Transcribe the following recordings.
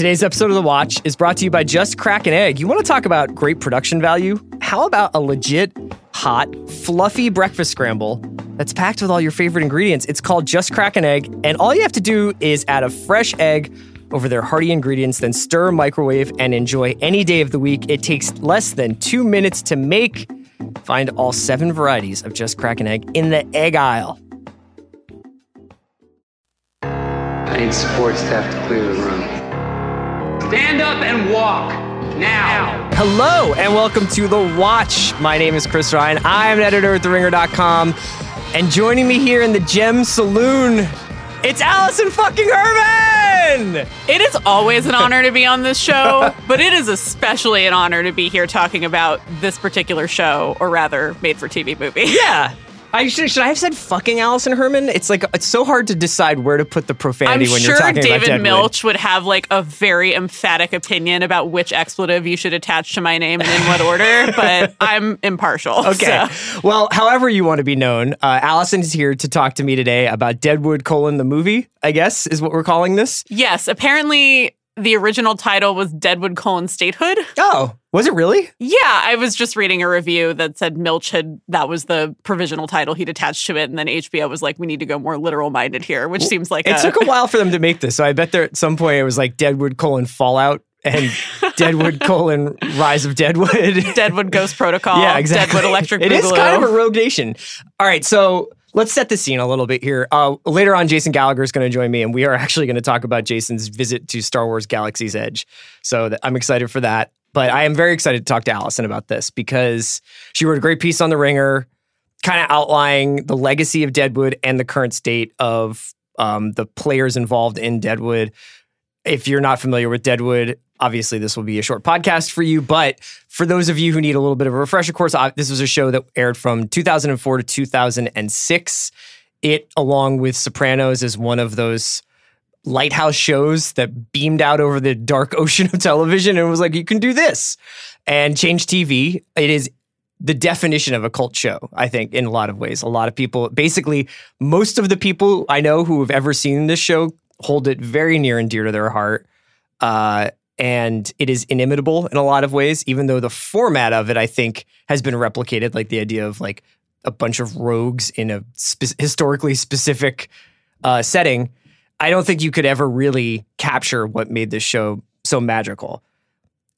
Today's episode of The Watch is brought to you by Just Crack an Egg. You want to talk about great production value? How about a legit, hot, fluffy breakfast scramble that's packed with all your favorite ingredients? It's called Just Crack an Egg, and all you have to do is add a fresh egg over their hearty ingredients, then stir, microwave, and enjoy any day of the week. It takes less than two minutes to make. Find all seven varieties of Just Crack an Egg in the egg aisle. I need support staff to clear the room. Stand up and walk now. Hello and welcome to The Watch. My name is Chris Ryan. I am an editor at TheRinger.com. And joining me here in the Gem Saloon, it's Alison fucking Herman! It is always an honor to be on this show, but it is especially an honor to be here talking about this particular show, or rather, made for TV movie. Yeah. I should, should I have said fucking Alison Herman? It's like it's so hard to decide where to put the profanity I'm when sure you're talking David about Deadwood. Milch would have like a very emphatic opinion about which expletive you should attach to my name and in what order, but I'm impartial. Okay. so. Well, however you want to be known, uh, Alison is here to talk to me today about Deadwood colon the movie. I guess is what we're calling this. Yes, apparently the original title was Deadwood colon Statehood. Oh, was it really? Yeah, I was just reading a review that said Milch had that was the provisional title he'd attached to it, and then HBO was like, "We need to go more literal minded here," which seems like It a, took a while for them to make this, so I bet there at some point it was like Deadwood colon Fallout and Deadwood colon Rise of Deadwood. Deadwood Ghost Protocol. yeah, exactly. Deadwood Electric It is Boogaloo. kind of a rogue nation. All right, so let's set the scene a little bit here. Uh, later on, Jason Gallagher is going to join me, and we are actually going to talk about Jason's visit to Star Wars Galaxy's Edge. So th- I'm excited for that. But I am very excited to talk to Alison about this because she wrote a great piece on The Ringer, kind of outlining the legacy of Deadwood and the current state of um, the players involved in Deadwood. If you're not familiar with Deadwood, obviously this will be a short podcast for you. But for those of you who need a little bit of a refresher course, this was a show that aired from 2004 to 2006. It, along with Sopranos, is one of those lighthouse shows that beamed out over the dark ocean of television and was like, you can do this and change TV. It is the definition of a cult show, I think, in a lot of ways. A lot of people, basically, most of the people I know who have ever seen this show hold it very near and dear to their heart. Uh, and it is inimitable in a lot of ways, even though the format of it, I think, has been replicated. Like the idea of like a bunch of rogues in a spe- historically specific uh, setting. I don't think you could ever really capture what made this show so magical.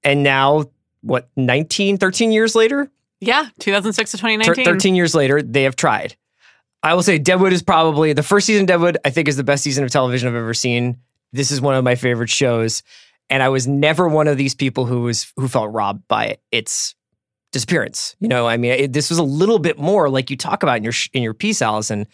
And now, what, 19, 13 years later? yeah, 2006 to Thir- 2019. 13 years later, they have tried. I will say Deadwood is probably the first season of Deadwood, I think, is the best season of television I've ever seen. This is one of my favorite shows. And I was never one of these people who was who felt robbed by its disappearance. You know, I mean, it, this was a little bit more like you talk about in your in your piece, Alison,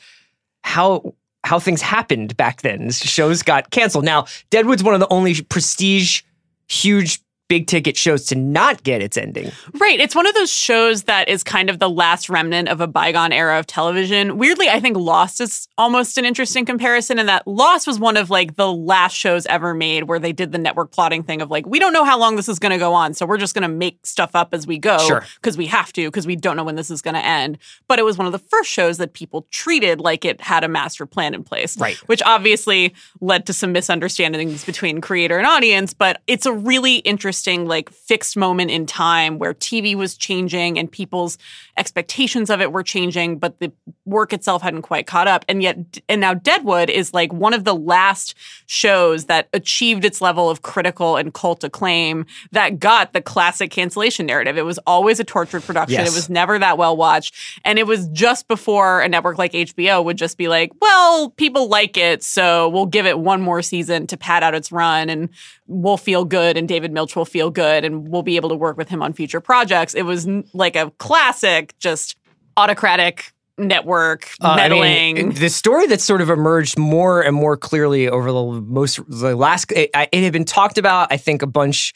how how things happened back then. Shows got canceled. Now, Deadwood's one of the only prestige, huge, big ticket shows to not get its ending. Right. It's one of those shows that is kind of the last remnant of a bygone era of television. Weirdly, I think Lost is almost an interesting comparison in that Lost was one of like the last shows ever made where they did the network plotting thing of like, we don't know how long this is going to go on. So we're just going to make stuff up as we go Sure. because we have to, because we don't know when this is going to end. But it was one of the first shows that people treated like it had a master plan in place. Right. Which obviously led to some misunderstandings between creator and audience. But it's a really interesting, like, fixed moment in time where TV was changing and people's expectations of it were changing, but the work itself hadn't quite caught up. And yet, and now Deadwood is like one of the last shows that achieved its level of critical and cult acclaim that got the classic cancellation narrative. It was always a tortured production. Yes. It was never that well watched. And it was just before a network like HBO would just be like, well, people like it, so we'll give it one more season to pad out its run and we'll feel good and David Milch will feel good and we'll be able to work with him on future projects. It was n- like a classic, just autocratic network Uh, I meddling. mean, the story that sort of emerged more and more clearly over the most the last it, it had been talked about. I think a bunch.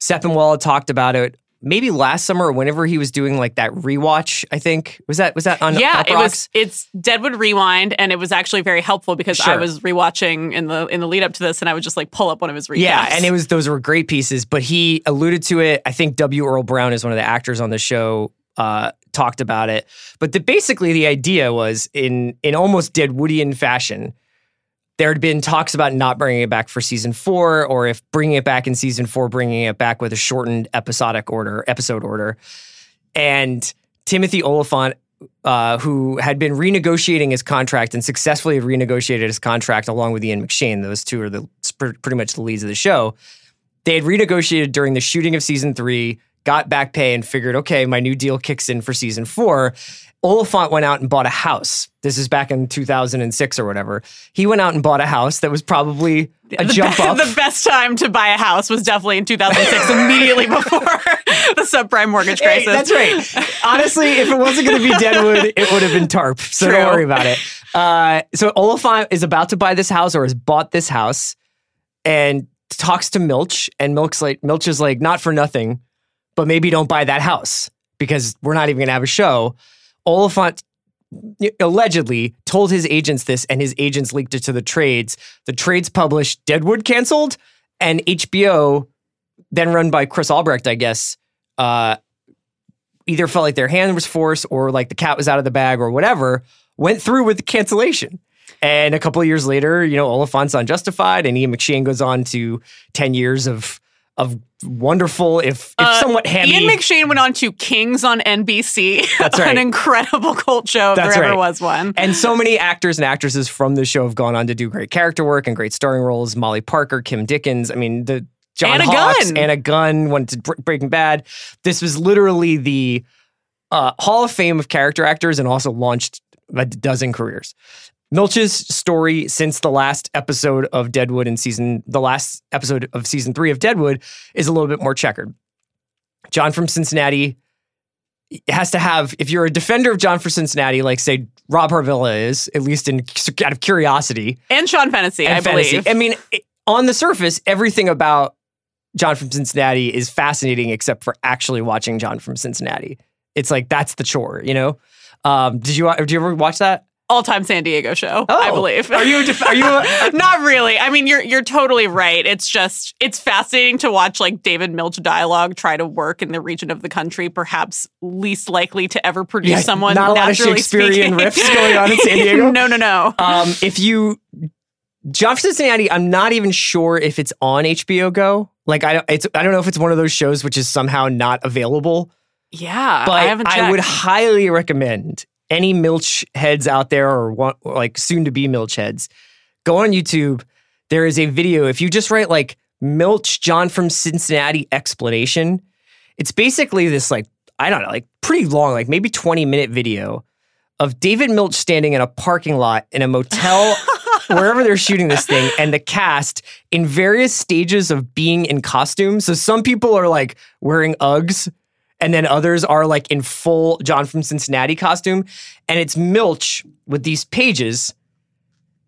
Sepinwall had talked about it maybe last summer or whenever he was doing like that rewatch. I think was that was that on yeah, Up it Rocks? was. It's Deadwood Rewind, and it was actually very helpful because I was rewatching in the in the lead up to this, and I would just like pull up one of his recaps. Yeah, and it was those were great pieces. But he alluded to it. I think W. Earl Brown is one of the actors on the show. Uh, talked about it, but the, basically the idea was in in almost Deadwoodian fashion there had been talks about not bringing it back for season four, or if bringing it back in season four, bringing it back with a shortened episodic order, episode order. And Timothy Olyphant, uh, who had been renegotiating his contract and successfully renegotiated his contract along with Ian McShane, those two are the pretty much the leads of the show. They had renegotiated during the shooting of season three, got back pay, and figured, okay, my new deal kicks in for season four. Olyphant went out and bought a house. This is back in 2006 or whatever. He went out and bought a house that was probably a the jump be- up. The best time to buy a house was definitely in 2006, immediately before the subprime mortgage Hey, crisis. that's right. Honestly, if it wasn't going to be Deadwood, it would have been Tarp. So True. don't worry about it. Uh, so Olyphant is about to buy this house or has bought this house and talks to Milch. And Milch's like, Milch is like, not for nothing, but maybe don't buy that house because we're not even going to have a show. Olyphant allegedly told his agents this, and his agents leaked it to the trades. The trades published Deadwood canceled, and HBO, then run by Chris Albrecht, I guess, uh, either felt like their hand was forced or like the cat was out of the bag or whatever, went through with the cancellation. And a couple of years later, you know, Olyphant's unjustified, and Ian McShane goes on to 10 years of of wonderful, if, if Uh, somewhat hammy. Ian McShane went on to Kings on NBC. That's right. An incredible cult show if That's there ever right. was one. And so many actors and actresses from the show have gone on to do great character work and great starring roles. Molly Parker, Kim Dickens. I mean, the John Anna Hawkes, Gunn. Anna Gunn went to Breaking Bad. This was literally the uh, Hall of Fame of character actors and also launched a dozen careers. Milch's story since the last episode of Deadwood in season, the last episode of season three of Deadwood, is a little bit more checkered. John from Cincinnati has to have, if you're a defender of John from Cincinnati, like say Rob Harvilla is, at least in out of curiosity, And Sean Fennessy, and I fantasy. believe. I mean, it- on the surface, everything about John from Cincinnati is fascinating, except for actually watching John from Cincinnati. It's like that's the chore, you know. Um, did you did you ever watch that? All-time San Diego show, I Oh. believe. Are you def- are you a- Not really. I mean, you're you're totally right. It's just it's fascinating to watch like David Milch dialogue try to work in the region of the country, perhaps least likely to ever produce Yeah, someone. not a lot of naturally Shakespearean speaking. riffs going on in San Diego? no, no, no. um, if you John Cincinnati, I'm not even sure if it's on HBO Go. Like I don't, it's I don't know if it's one of those shows which is somehow not available. yeah, but I haven't. Checked. would highly recommend any Milch heads out there or want, like soon to be Milch heads, go on YouTube. There is a video. If you just write like Milch John from Cincinnati explanation, it's basically this like I don't know, like pretty long, like maybe 20 minute video of David Milch standing in a parking lot in a motel wherever they're shooting this thing and the cast in various stages of being in costume. So some people are like wearing Uggs and then others are like in full John from Cincinnati costume. And it's Milch with these pages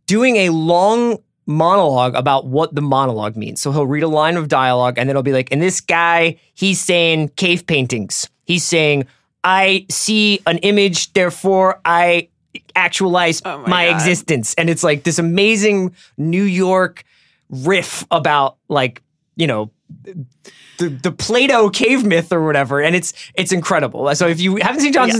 doing a long monologue about what the monologue means. So he'll read a line of dialogue and then he'll be like, and this guy, he's saying cave paintings. He's saying, I see an image, therefore I actualize Oh my my existence. And it's like this amazing New York riff about like, you know, the, the Plato cave myth or whatever, and it's it's incredible. So if you haven't seen John Yeah.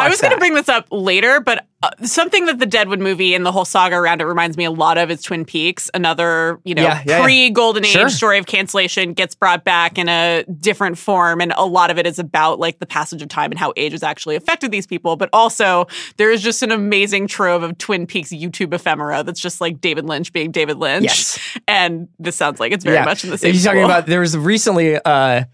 I was going to bring this up later, but uh, something that the Deadwood movie and the whole saga around it reminds me a lot of is Twin Peaks. Another, you know, Yeah, yeah, yeah. pre Golden Age Sure. story of cancellation gets brought back in a different form, and a lot of it is about like the passage of time and how age has actually affected these people. But also, there is just an amazing trove of Twin Peaks YouTube ephemera that's just like David Lynch being David Lynch. Yes. and this sounds like it's very much in the same. He's talking about there was recently. Uh,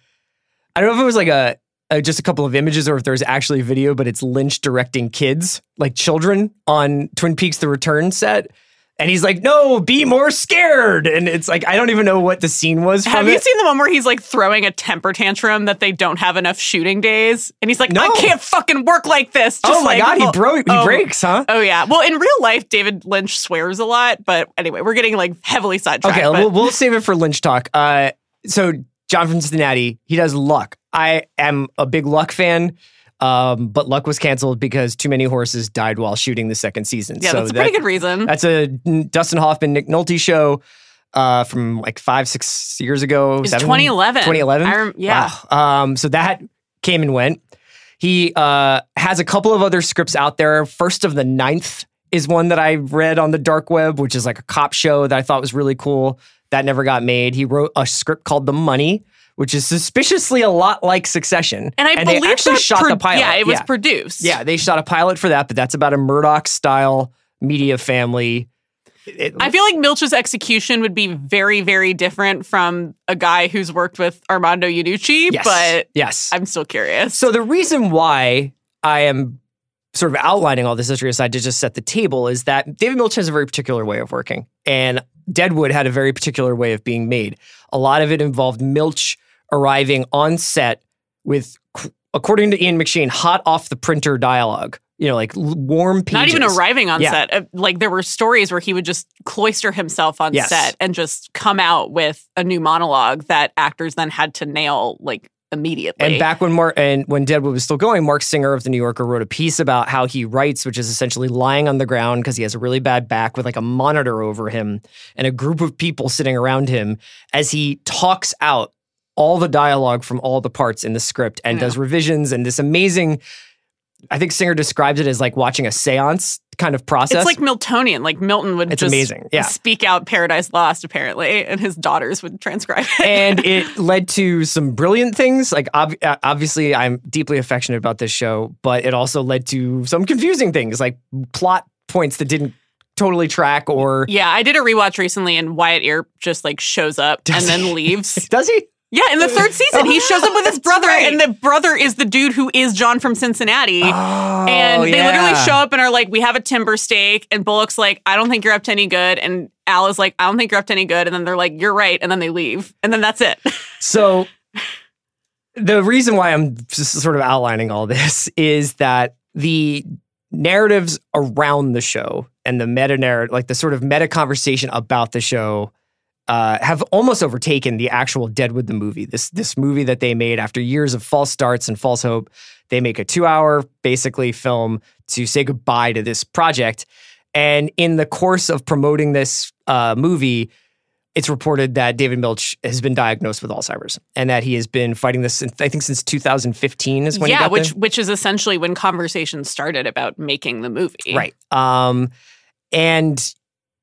I don't know if it was like a, a just a couple of images or if there's actually a video, but it's Lynch directing kids, like children, on Twin Peaks: The Return set. And he's like, "No, be more scared." And it's like I don't even know what the scene was Have you it. seen the one where he's like throwing a temper tantrum that they don't have enough shooting days? And he's like, No. I can't fucking work like this. Just oh my like, god, he broke. He oh, breaks, huh? Oh yeah. Well, in real life, David Lynch swears a lot, but anyway, we're getting like heavily sidetracked. Okay, but- we'll, we'll save it for Lynch talk. Uh, so John from Cincinnati, he does Luck. I am a big Luck fan, um, but Luck was canceled because too many horses died while shooting the second season. yeah, so that's a pretty that- good reason. That's a Dustin Hoffman, Nick Nolte show uh, from like five, six years ago. It's 2011. 2011? Rem- yeah. Wow. Um, so that came and went. He uh, has a couple of other scripts out there. First of the ninth is one that I read on the dark web, which is like a cop show that I thought was really cool. That never got made. He wrote a script called The Money, which is suspiciously a lot like Succession. And I they believe actually shot pro- the pilot. Yeah, it was yeah. produced. Yeah, they shot a pilot for that, but that's about a Murdoch style media family. It- I feel like Milch's execution would be very, very different from a guy who's worked with Armando Iannucci, yes, but yes. I'm still curious. So the reason why I am sort of outlining all this history aside to just set the table is that David Milch has a very particular way of working, and Deadwood had a very particular way of being made. A lot of it involved Milch arriving on set with, according to Ian McShane, hot off the printer dialogue. You know, like warm pages. Not even arriving on Yeah. set. Uh, Like there were stories where he would just cloister himself on Yes. set and just come out with a new monologue that actors then had to nail like immediately. And back when Mark and when Deadwood was still going, Mark Singer of the New Yorker wrote a piece about how he writes, which is essentially lying on the ground because he has a really bad back with like a monitor over him and a group of people sitting around him as he talks out all the dialogue from all the parts in the script and Yeah. does revisions and this amazing. I think Singer describes it as like watching a séance kind of process. it's like Miltonian. Like Milton would It's just amazing, yeah. speak out Paradise Lost, apparently, and his daughters would transcribe it. and it led to some brilliant things. Like ob- uh, obviously, I'm deeply affectionate about this show, but it also led to some confusing things, like plot points that didn't totally track. Or yeah, I did a rewatch recently, and Wyatt Earp just like shows up Does and he? then leaves. does he? Yeah, in the third season, he shows up with his brother, right. and the brother is the dude who is John from Cincinnati. Oh, and they literally show up and are like, "We have a timber stake," and Bullock's like, "I don't think you're up to any good," and Al is like, "I don't think you're up to any good," and then they're like, "You're right," and then they leave, and then that's it. So the reason why I'm just sort of outlining all this is that the narratives around the show and the meta narrative, like the sort of meta conversation about the show, uh, have almost overtaken the actual Deadwood the movie. This this movie that they made after years of false starts and false hope. They make a two hour basically film to say goodbye to this project. And in the course of promoting this uh, movie, it's reported that David Milch has been diagnosed with Alzheimer's and that he has been fighting this, since- I think, since 2015 is when he yeah, which the- which is essentially when conversations started about making the movie. right. Um, and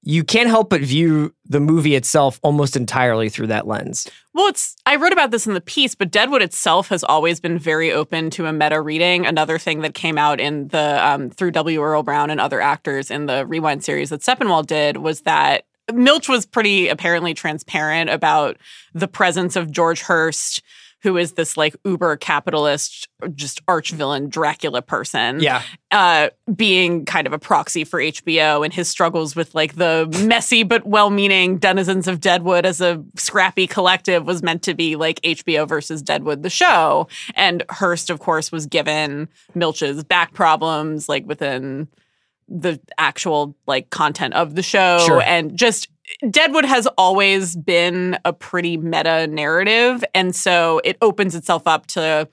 you can't help but view the movie itself almost entirely through that lens. Well, it's I wrote about this in the piece, but Deadwood itself has always been very open to a meta reading. Another thing that came out in the um, through W. Earl Brown and other actors in the Rewind series that Sepinwall did was that Milch was pretty apparently transparent about the presence of George Hearst, who is this like uber capitalist, just arch villain Dracula person Yeah. uh, being kind of a proxy for HBO and his struggles with like the messy but well-meaning denizens of Deadwood as a scrappy collective was meant to be like HBO versus Deadwood the show. And Hearst, of course, was given Milch's back problems like within the actual like content of the show Sure. and just Deadwood has always been a pretty meta narrative and so it opens itself up to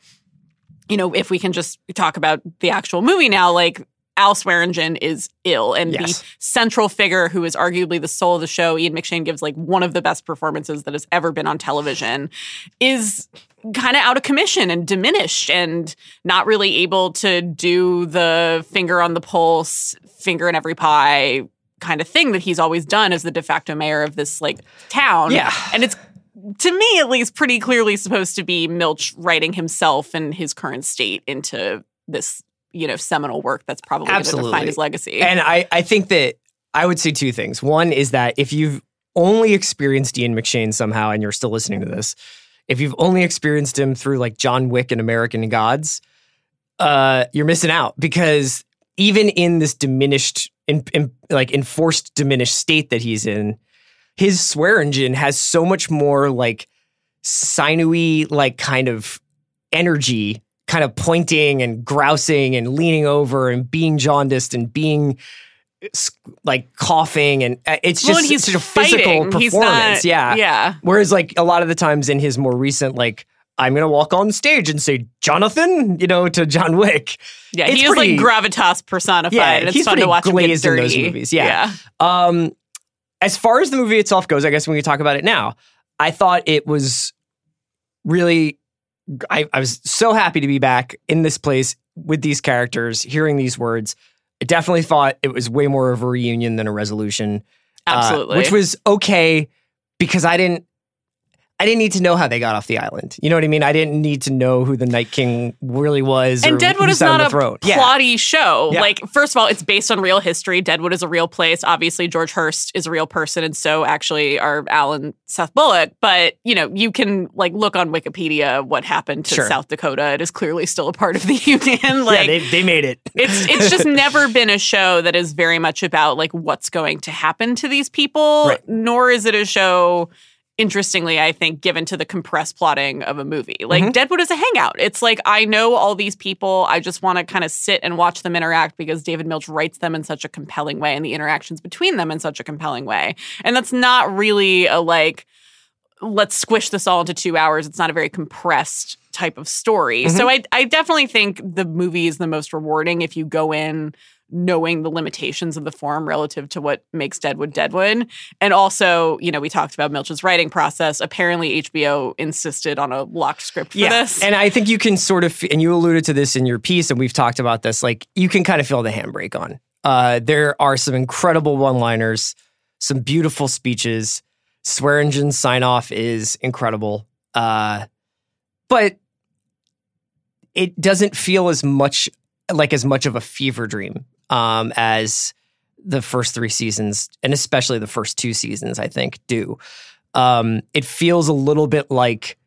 you know if we can just talk about the actual movie now like Al Swearingen is ill and Yes. the central figure who is arguably the soul of the show Ian McShane gives like one of the best performances that has ever been on television is kind of out of commission and diminished and not really able to do the finger on the pulse, finger in every pie kind of thing that he's always done as the de facto mayor of this like town. Yeah. And it's to me at least pretty clearly supposed to be Milch writing himself and his current state into this, you know, seminal work that's probably going to define his legacy. And I, I think that I would say two things. One is that if you've only experienced Ian McShane somehow and you're still listening to this, if you've only experienced him through like John Wick and American Gods, uh, you're missing out because even in this diminished, in, in, like enforced diminished state that he's in, his Swearingen has so much more like sinewy, like kind of energy, kind of pointing and grousing and leaning over and being jaundiced and being like coughing and uh, it's well, just and he's such a physical fighting. Performance. not- yeah. Yeah. Whereas like a lot of the times in his more recent like I'm gonna walk on stage and say Jonathan, you know, to John Wick. Yeah. It's he is pretty- like gravitas personified. Yeah, and it's he's fun to watch him get glazed in those movies, yeah. Um, as far as the movie itself goes, I guess when we talk about it now, I thought it was really. I, I was so happy to be back in this place with these characters, hearing these words. I definitely thought it was way more of a reunion than a resolution. uh, Absolutely. which was okay because I didn't I didn't need to know how they got off the island. You know what I mean? I didn't need to know who the Night King really was. or and Deadwood is not a throne. Yeah. plotty show. Yeah. Like, first of all, it's based on real history. Deadwood is a real place. Obviously, George Hearst is a real person, and so actually are Alan Seth Bullock. But you know, you can like look on Wikipedia what happened to Sure. South Dakota. It is clearly still a part of the Union. like, yeah, they, they made it. it's it's just never been a show that is very much about like what's going to happen to these people Right. nor is it a show interestingly i think given to the compressed plotting of a movie like Mhm. deadwood is a hangout it's like i know all these people i just want to kind of sit and watch them interact because david milch writes them in such a compelling way and the interactions between them in such a compelling way and that's not really a like let's squish this all into two hours. It's not a very compressed type of story. So I, I definitely think the movie is the most rewarding if you go in knowing the limitations of the form relative to what makes Deadwood Deadwood. And also, you know, we talked about Milch's writing process. Apparently, HBO insisted on a locked script for this. And I think you can sort of, and you alluded to this in your piece, and we've talked about this, like you can kind of feel the handbrake on. Uh, there are some incredible one liners, some beautiful speeches. Swearingen sign off is incredible. Uh, but it doesn't feel as much like as much of a fever dream um, as the first three seasons, and especially the first two seasons, I think, do. Um, it feels a little bit like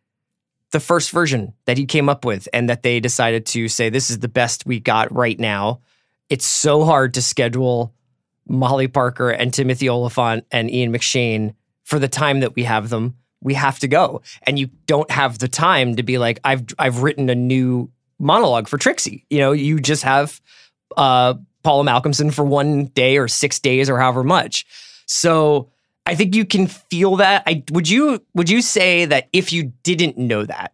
the first version that he came up with and that they decided to say this is the best we got right now. It's so hard to schedule Molly Parker and Timothy Olyphant and Ian McShane for the time that we have them. We have to go. And you don't have the time to be like, I've I've written a new monologue for Trixie. You know, you just have uh Paula Malcomson for one day or six days or however much. So I think you can feel that. I would you would you say that if you didn't know that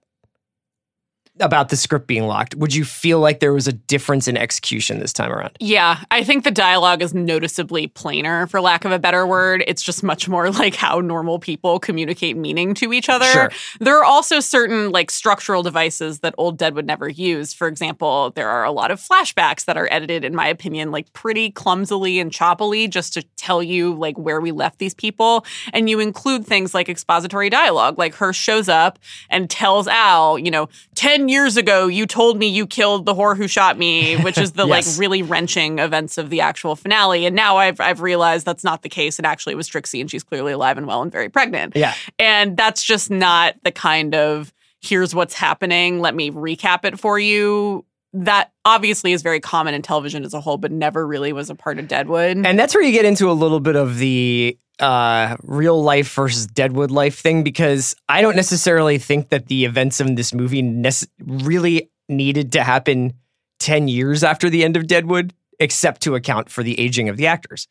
about the script being locked, would you feel like there was a difference in execution this time around? Yeah, I think the dialogue is noticeably plainer, for lack of a better word. It's just much more like how normal people communicate meaning to each other. Sure. There are also certain like structural devices that old Deadwood never use. For example, there are a lot of flashbacks that are edited, in my opinion, like pretty clumsily and choppily, just to tell you like where we left these people. And you include things like expository dialogue, like her shows up and tells Al, you know, 10 years ago, you told me you killed the whore who shot me, which is the Yes. like really wrenching events of the actual finale. And now I've I've realized that's not the case. And actually, it was Trixie, and she's clearly alive and well and very pregnant. Yeah. And that's just not the kind of here's what's happening. Let me recap it for you. That obviously is very common in television as a whole, but never really was a part of Deadwood. And that's where you get into a little bit of the uh, real life versus Deadwood life thing because I don't necessarily think that the events in this movie nece- really needed to happen 10 years after the end of Deadwood, except to account for the aging of the actors.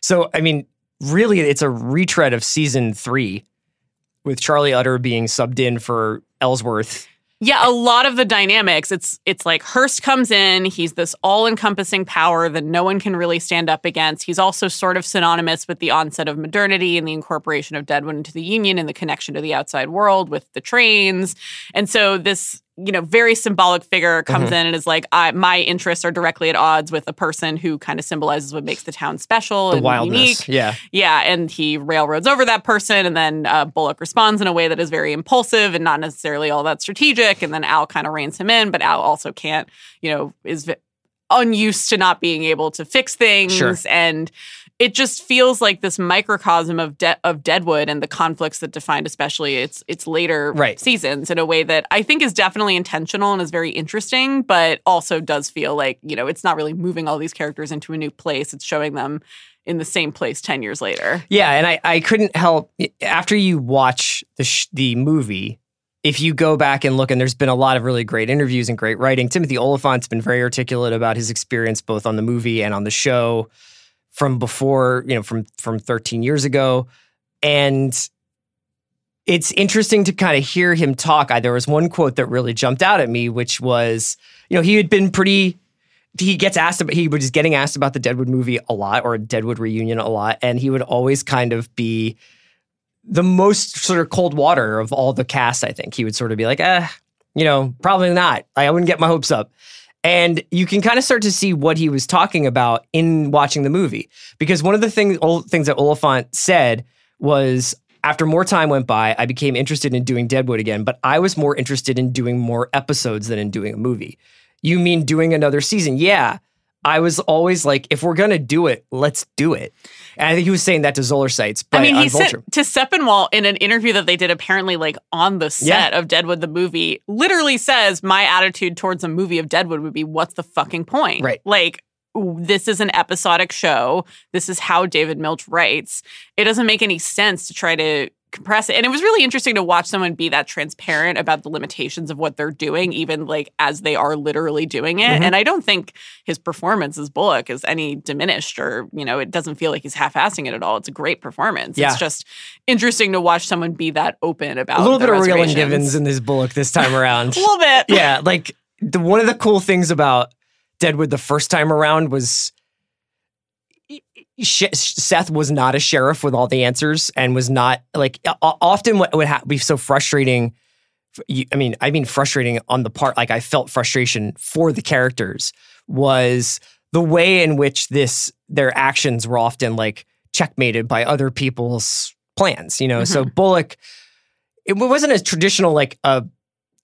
So, I mean, really, it's a retread of season three with Charlie Utter being subbed in for Ellsworth. Yeah, a lot of the dynamics. It's it's like Hearst comes in. He's this all-encompassing power that no one can really stand up against. He's also sort of synonymous with the onset of modernity and the incorporation of Deadwood into the Union and the connection to the outside world with the trains. And so this, you know, very symbolic figure comes Mhm. in and is like, I, my interests are directly at odds with a person who kind of symbolizes what makes the town special The and wildness. unique. Yeah. Yeah, and he railroads over that person, and then uh, Bullock responds in a way that is very impulsive and not necessarily all that strategic. And then Al kind of reins him in, but Al also can't, you know, is v- unused to not being able to fix things, Sure. and it just feels like this microcosm of de- of Deadwood and the conflicts that defined, especially its its later Right. seasons, in a way that I think is definitely intentional and is very interesting, but also does feel like you know it's not really moving all these characters into a new place; it's showing them in the same place 10 years later. Yeah, and I, I couldn't help after you watch the sh- the movie. If you go back and look, and there's been a lot of really great interviews and great writing. Timothy Olyphant's been very articulate about his experience both on the movie and on the show from before, you know, from from 13 years ago, and it's interesting to kind of hear him talk. I, there was one quote that really jumped out at me, which was, you know, he had been pretty he gets asked about he was getting asked about the Deadwood movie a lot or Deadwood reunion a lot, and he would always kind of be the most sort of cold water of all the cast. I think he would sort of be like, eh, you know, probably not. I wouldn't get my hopes up. And you can kind of start to see what he was talking about in watching the movie. Because one of the things, things that Olyphant said was after more time went by, I became interested in doing Deadwood again, but I was more interested in doing more episodes than in doing a movie. You mean doing another season? Yeah. I was always like, if we're gonna do it, let's do it. And I think he was saying that to Zoller Seitz. But I mean, he said to Sepinwall in an interview that they did apparently like on the set of Deadwood the movie, literally says my attitude towards a movie of Deadwood would be what's the fucking point? Right. Like this is an episodic show. This is how David Milch writes. It doesn't make any sense to try to compress it. And it was really interesting to watch someone be that transparent about the limitations of what they're doing, even like as they are literally doing it. Mhm. And I don't think his performance as Bullock is any diminished or, you know, it doesn't feel like he's half-assing it at all. It's a great performance. Yeah. It's just interesting to watch someone be that open about a little bit of Raylan and Givens in this Bullock this time around. A little bit. yeah, like the, one of the cool things about Deadwood the first time around was Sh- Seth was not a sheriff with all the answers and was not like often what would ha- be so frustrating. I mean, I mean frustrating on the part like I felt frustration for the characters was the way in which this their actions were often like checkmated by other people's plans. You know, so mm-hmm. Bullock it wasn't a traditional like a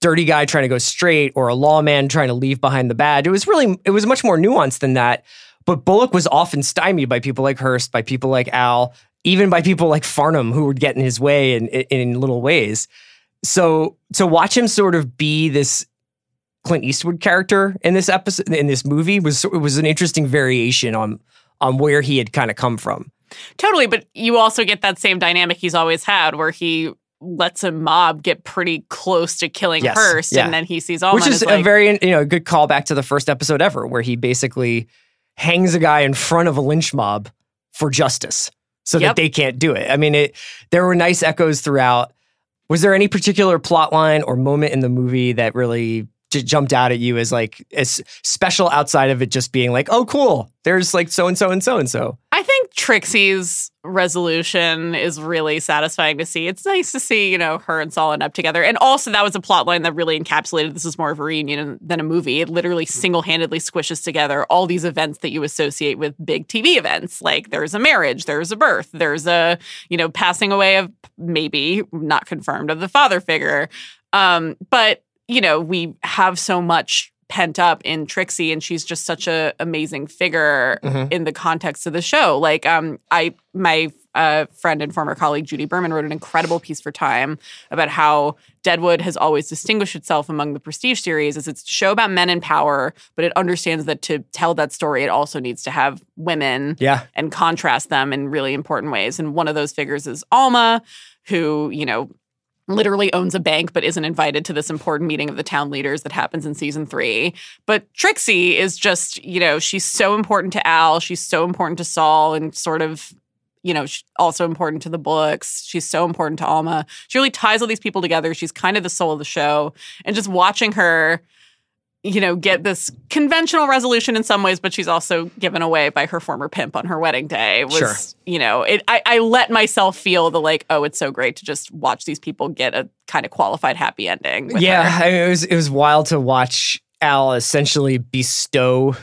dirty guy trying to go straight or a lawman trying to leave behind the badge. It was really it was much more nuanced than that. But Bullock was often stymied by people like Hearst, by people like Al, even by people like Farnum who would get in his way in, in, in little ways. So to watch him sort of be this Clint Eastwood character in this episode in this movie was it was an interesting variation on on where he had kind of come from. Totally, but you also get that same dynamic he's always had where he lets a mob get pretty close to killing Yes, Hearst yeah. and then he sees all which is a very you know good callback to the first episode ever, where he basically hangs a guy in front of a lynch mob for justice, so Yep. that they can't do it. I mean, it there were nice echoes throughout. Was there any particular plot line or moment in the movie that really j- jumped out at you as like as special outside of it just being like, oh, cool, there's like so and so and so and so. Trixie's resolution is really satisfying to see. It's nice to see, you know, her and Saul end up together. And also that was a plot line that really encapsulated this is more of a reunion than a movie. It literally single-handedly squishes together all these events that you associate with big TV events. Like there's a marriage, there's a birth, there's a, you know, passing away of maybe not confirmed of the father figure. Um, but, you know, we have so much pent up in Trixie and she's just such an amazing figure Mhm. in the context of the show. Like um I my uh, friend and former colleague Judy Berman wrote an incredible piece for Time about how Deadwood has always distinguished itself among the prestige series as it's a show about men in power, but it understands that to tell that story it also needs to have women Yeah, and contrast them in really important ways. And one of those figures is Alma, who, you know, literally owns a bank but isn't invited to this important meeting of the town leaders that happens in season three. But Trixie is just, you know, she's so important to Al. She's so important to Saul and sort of, you know, also important to the Bullocks. She's so important to Alma. She really ties all these people together. She's kind of the soul of the show. And just watching her you know, get this conventional resolution in some ways, but she's also given away by her former pimp on her wedding day. Was Sure. you know, it I, I let myself feel the like, oh, it's so great to just watch these people get a kind of qualified happy ending. yeah. I mean, it was it was wild to watch Al essentially bestow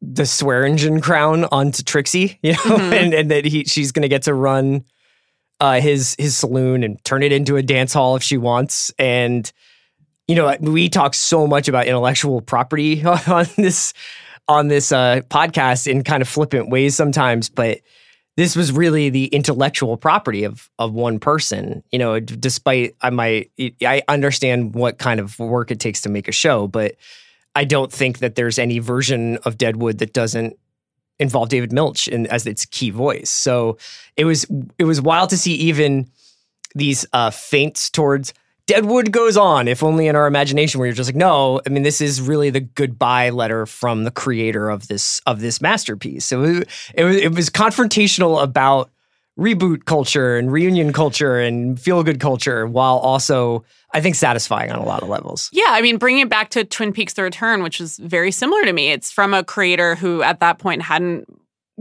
the Swearingen crown onto Trixie, you know, Mhm. and, and that he she's gonna get to run uh, his his saloon and turn it into a dance hall if she wants. And you know, we talk so much about intellectual property on this on this uh, podcast in kind of flippant ways sometimes, but this was really the intellectual property of of one person. You know, despite I might I understand what kind of work it takes to make a show, but I don't think that there's any version of Deadwood that doesn't involve David Milch in, as its key voice. So it was it was wild to see even these uh, feints towards Deadwood goes on, if only in our imagination, where you're just like, no, I mean, this is really the goodbye letter from the creator of this of this masterpiece. So it, was it was confrontational about reboot culture and reunion culture and feel good culture, while also I think satisfying on a lot of levels. Yeah, I mean, bringing it back to Twin Peaks: The Return, which is very similar to me. It's from a creator who, at that point, hadn't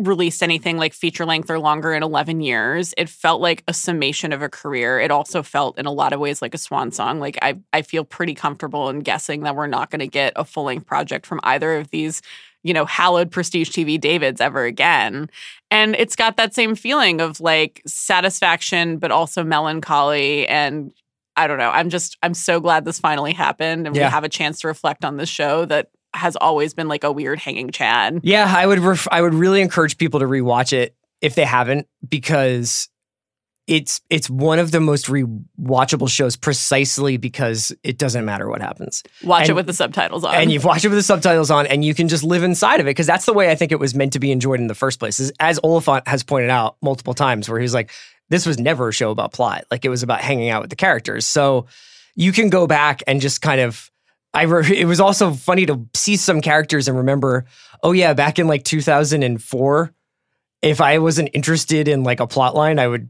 released anything like feature length or longer in 11 years. It felt like a summation of a career. It also felt in a lot of ways like a swan song. Like I I feel pretty comfortable in guessing that we're not going to get a full-length project from either of these you know, hallowed prestige TV Davids ever again. And it's got that same feeling of like satisfaction, but also melancholy. And I don't know. I'm just, I'm so glad this finally happened and Yeah. we have a chance to reflect on this show that has always been like a weird hanging chad. Yeah, I would ref- I would really encourage people to rewatch it if they haven't because it's it's one of the most rewatchable shows precisely because it doesn't matter what happens. Watch it with the subtitles on. and you've watched it with the subtitles on and you can just live inside of it because that's the way I think it was meant to be enjoyed in the first place. Is, as Olyphant has pointed out multiple times where he's like this was never a show about plot. Like it was about hanging out with the characters. So you can go back and just kind of I re- it was also funny to see some characters and remember, oh yeah, back in like 2004, if I wasn't interested in like a plot line, I would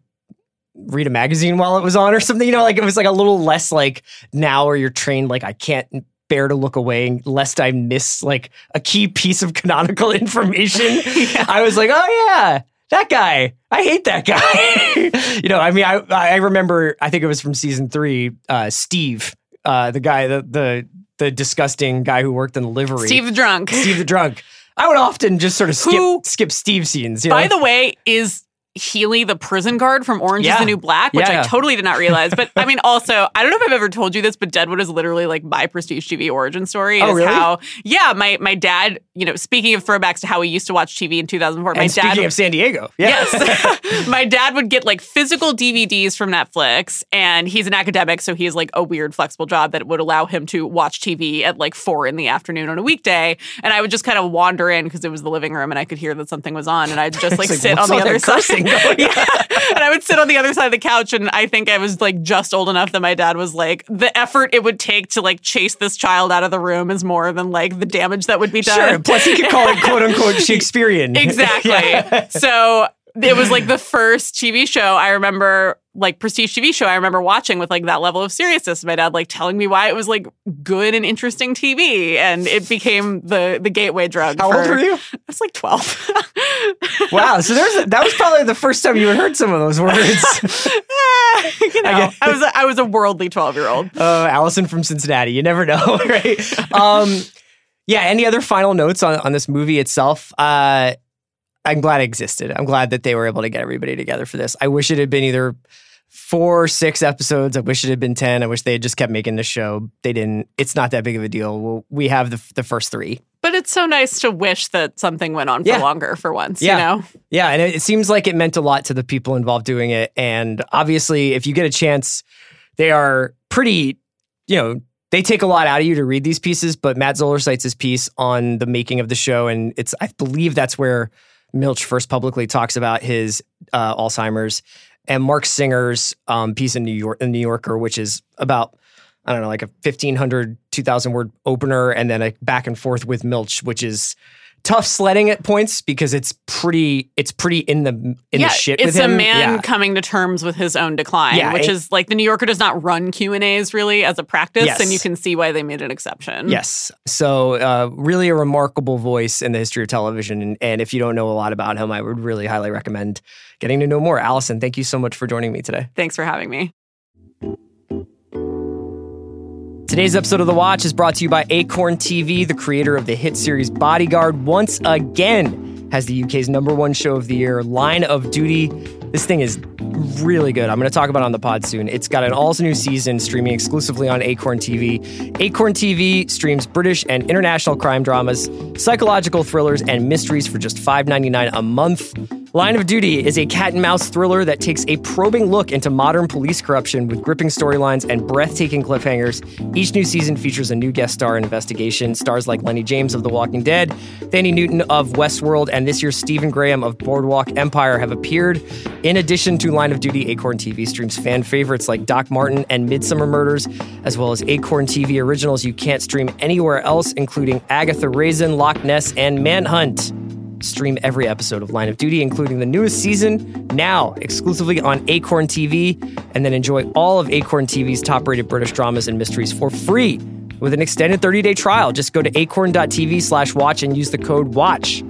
read a magazine while it was on or something. You know, like it was like a little less like now where you're trained like I can't bear to look away lest I miss like a key piece of canonical information. I was like, oh yeah, that guy. I hate that guy. you know, I mean, I I remember. I think it was from season three. Uh, Steve, uh, the guy, the the the disgusting guy who worked in the livery. Steve the drunk. Steve the drunk. I would often just sort of skip Who- skip Steve scenes. You know? By the way, is Healy the prison guard from Orange Yeah. is the New Black, which Yeah, yeah. I totally did not realize. But I mean, also, I don't know if I've ever told you this, but Deadwood is literally like my prestige TV origin story. Oh, is really? How, yeah, my my dad. You know, speaking of throwbacks to how we used to watch TV in 2004, my and dad. speaking of San Diego, yeah. Yes. My dad would get like physical DVDs from Netflix, and he's an academic, so he has like a weird flexible job that would allow him to watch TV at like four in the afternoon on a weekday. And I would just kind of wander in because it was the living room and I could hear that something was on, and I'd just like, like, sit on the other side. Going yeah. And I would sit on the other side of the couch, and I think I was like just old enough that my dad was like, the effort it would take to like chase this child out of the room is more than like the damage that would be done. Sure. Plus, he could call it "quote unquote" Shakespearean. Exactly. Yeah. So it was like the first TV show I remember, like prestige TV show I remember watching with like that level of seriousness. My dad like telling me why it was like good and interesting TV, and it became the the gateway drug. How for- old were you? I was like twelve. Wow. So there's that was probably the first time you had heard some of those words. you know, guess- I was a, I was a worldly twelve year old. uh, Alison from Cincinnati. You never know, right? Um, yeah. Any other final notes on, on this movie itself? Uh, I'm glad it existed. I'm glad that they were able to get everybody together for this. I wish it had been either four or six episodes. I wish it had been 10. I wish they had just kept making the show. They didn't. It's not that big of a deal. Well, we have the, the first three. But it's so nice to wish that something went on for Yeah. longer for once. Yeah. You know, Yeah, and it, it seems like it meant a lot to the people involved doing it. And obviously, if you get a chance, they are pretty, you know, they take a lot out of you to read these pieces. But Matt Zoller Seitz his piece on the making of the show, and it's I believe that's where Milch first publicly talks about his uh, Alzheimer's, and Mark Singer's um, piece in New York, in New Yorker, which is about. I don't know, like a 1500, 2000 word opener, and then a back and forth with Milch, which is tough sledding at points because it's pretty it's pretty in the in yeah, the shit it's with him. a man Yeah. coming to terms with his own decline, Yeah, which it- is like the New Yorker does not run Q and A's really as a practice, Yes. and you can see why they made an exception. Yes. So uh, really a remarkable voice in the history of television. And, and if you don't know a lot about him, I would really highly recommend getting to know more. Alison, thank you so much for joining me today. Thanks for having me. Today's episode of The Watch is brought to you by Acorn TV, the creator of the hit series Bodyguard, once again has the UK's number one show of the year, Line of Duty. This thing is really good. I'm going to talk about it on the pod soon. It's got an all new season streaming exclusively on Acorn TV. Acorn TV streams British and international crime dramas, psychological thrillers, and mysteries for just $5.99 a month. Line of Duty is a cat and mouse thriller that takes a probing look into modern police corruption with gripping storylines and breathtaking cliffhangers. Each new season features a new guest star in investigation. Stars like Lenny James of The Walking Dead, Thandie Newton of Westworld, and this year's Stephen Graham of Boardwalk Empire have appeared. In addition to Line of Duty, Acorn TV streams fan favorites like Doc Martin and Midsomer Murders, as well as Acorn TV originals you can't stream anywhere else, including Agatha Raisin, Loch Ness, and Manhunt. Stream every episode of Line of Duty, including the newest season, now exclusively on Acorn TV, and then enjoy all of Acorn TV's top rated British dramas and mysteries for free with an extended 30 day trial. Just go to acorn.tv slash watch and use the code WATCH.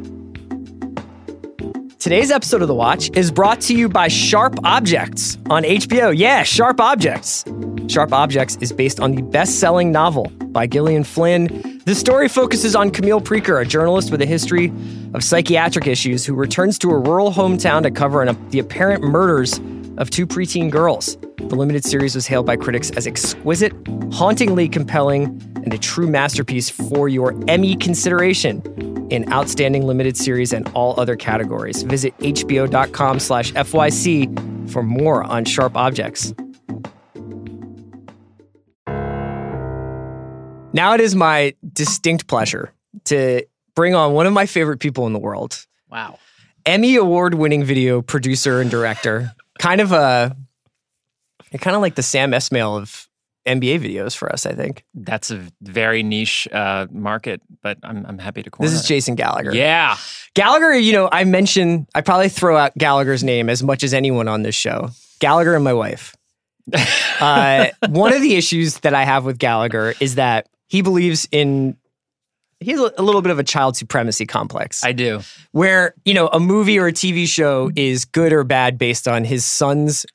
Today's episode of The Watch is brought to you by Sharp Objects on HBO. Yeah, Sharp Objects. Sharp Objects is based on the best selling novel by Gillian Flynn. The story focuses on Camille Preaker, a journalist with a history of psychiatric issues who returns to a rural hometown to cover an, the apparent murders of two preteen girls. The limited series was hailed by critics as exquisite, hauntingly compelling, and a true masterpiece for your Emmy consideration in outstanding limited series and all other categories. Visit hbo.com slash FYC for more on sharp objects. Now it is my distinct pleasure to bring on one of my favorite people in the world. Wow. Emmy award winning video producer and director. Kind of a kind of like the Sam Esmail of NBA videos for us, I think. That's a very niche uh, market, but I'm, I'm happy to corner This is. Jason Gallagher. Yeah. Gallagher, you know, I mention, I probably throw out Gallagher's name as much as anyone on this show. Gallagher and my wife. uh, one of the issues that I have with Gallagher is that he believes in, he has a little bit of a child supremacy complex I do. where, you know, a movie or a TV show is good or bad based on his son's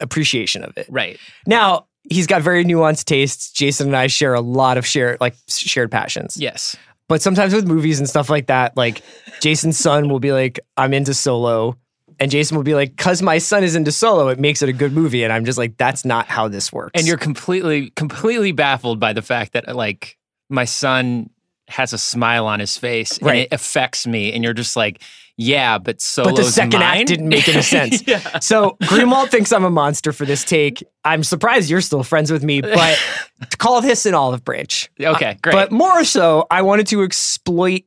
appreciation of it. Right. Now, he's got very nuanced tastes. Jason and I share a lot of shared, like, shared passions. Yes. But sometimes with movies and stuff like that, like Jason's son will be like, I'm into solo. And Jason will be like, cause my son is into solo, it makes it a good movie. And I'm just like, that's not how this works. And you're completely, completely baffled by the fact that, like, my son has a smile on his face and it affects me. And you're just like, yeah, but solo's but the second mine? act didn't make any sense. yeah. So Greenwald thinks I'm a monster for this take. I'm surprised you're still friends with me, but call this an olive branch. Okay, uh, great. But more so, I wanted to exploit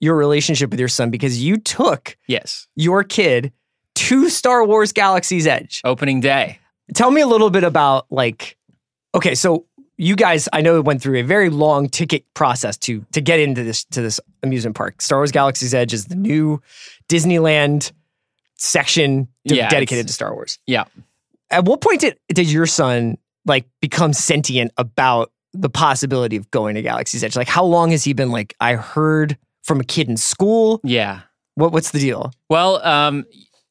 your relationship with your son because you took yes. your kid to Star Wars Galaxy's Edge. Opening day. Tell me a little bit about like okay, so you guys I know went through a very long ticket process to to get into this to this amusement park. Star Wars Galaxy's Edge is the new Disneyland section de- Yeah, dedicated to Star Wars. Yeah. At what point did did your son like become sentient about the possibility of going to Galaxy's Edge? Like how long has he been like I heard from a kid in school? Yeah. What what's the deal? Well, um,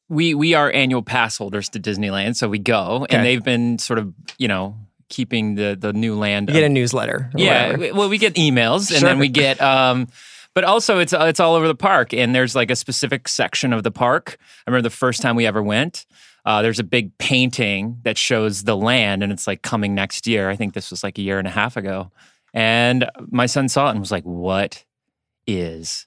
we we are annual pass holders to Disneyland, so we go, Okay. and they've been sort of you know keeping the the new land. You get a newsletter. yeah, whatever. well, we get emails, and then we get. Um, but also, it's it's all over the park, and there's like a specific section of the park. I remember the first time we ever went. Uh, there's a big painting that shows the land, and it's like coming next year. I think this was like a year and a half ago, and my son saw it and was like, "What is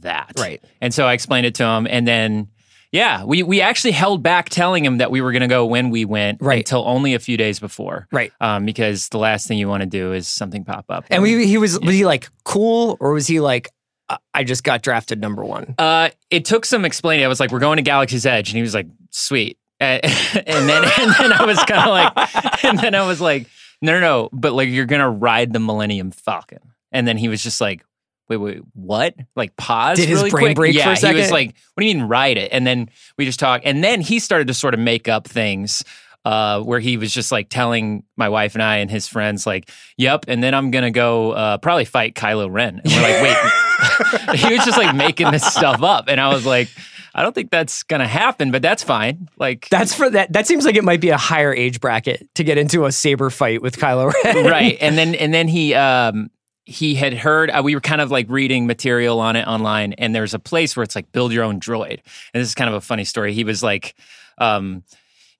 that?" Right. And so I explained it to him, and then yeah, we we actually held back telling him that we were going to go when we went Right. until only a few days before, Right. Um, because the last thing you want to do is something pop up. And we, he was was he like cool or was he like "I- I just got drafted number one? Uh, it took some explaining. I was like, "We're going to Galaxy's Edge," and he was like, "Sweet." And, and then and then I was kind of like, and then I was like, "No, no, no!" But like, you're gonna ride the Millennium Falcon. And then he was just like, "Wait, wait, what?" Like, pause. Did his really brain quick. break yeah, for a He was like, "What do you mean ride it?" And then we just talk. And then he started to sort of make up things. Uh, where he was just like telling my wife and I and his friends, like, "Yep," and then I'm gonna go uh, probably fight Kylo Ren. And we're like, "Wait," he was just like making this stuff up, and I was like, "I don't think that's gonna happen, but that's fine." Like, That's for that. That seems like it might be a higher age bracket to get into a saber fight with Kylo Ren. right, and then and then he um he had heard uh, we were kind of like reading material on it online, and there's a place where it's like build your own droid, and this is kind of a funny story. He was like, um.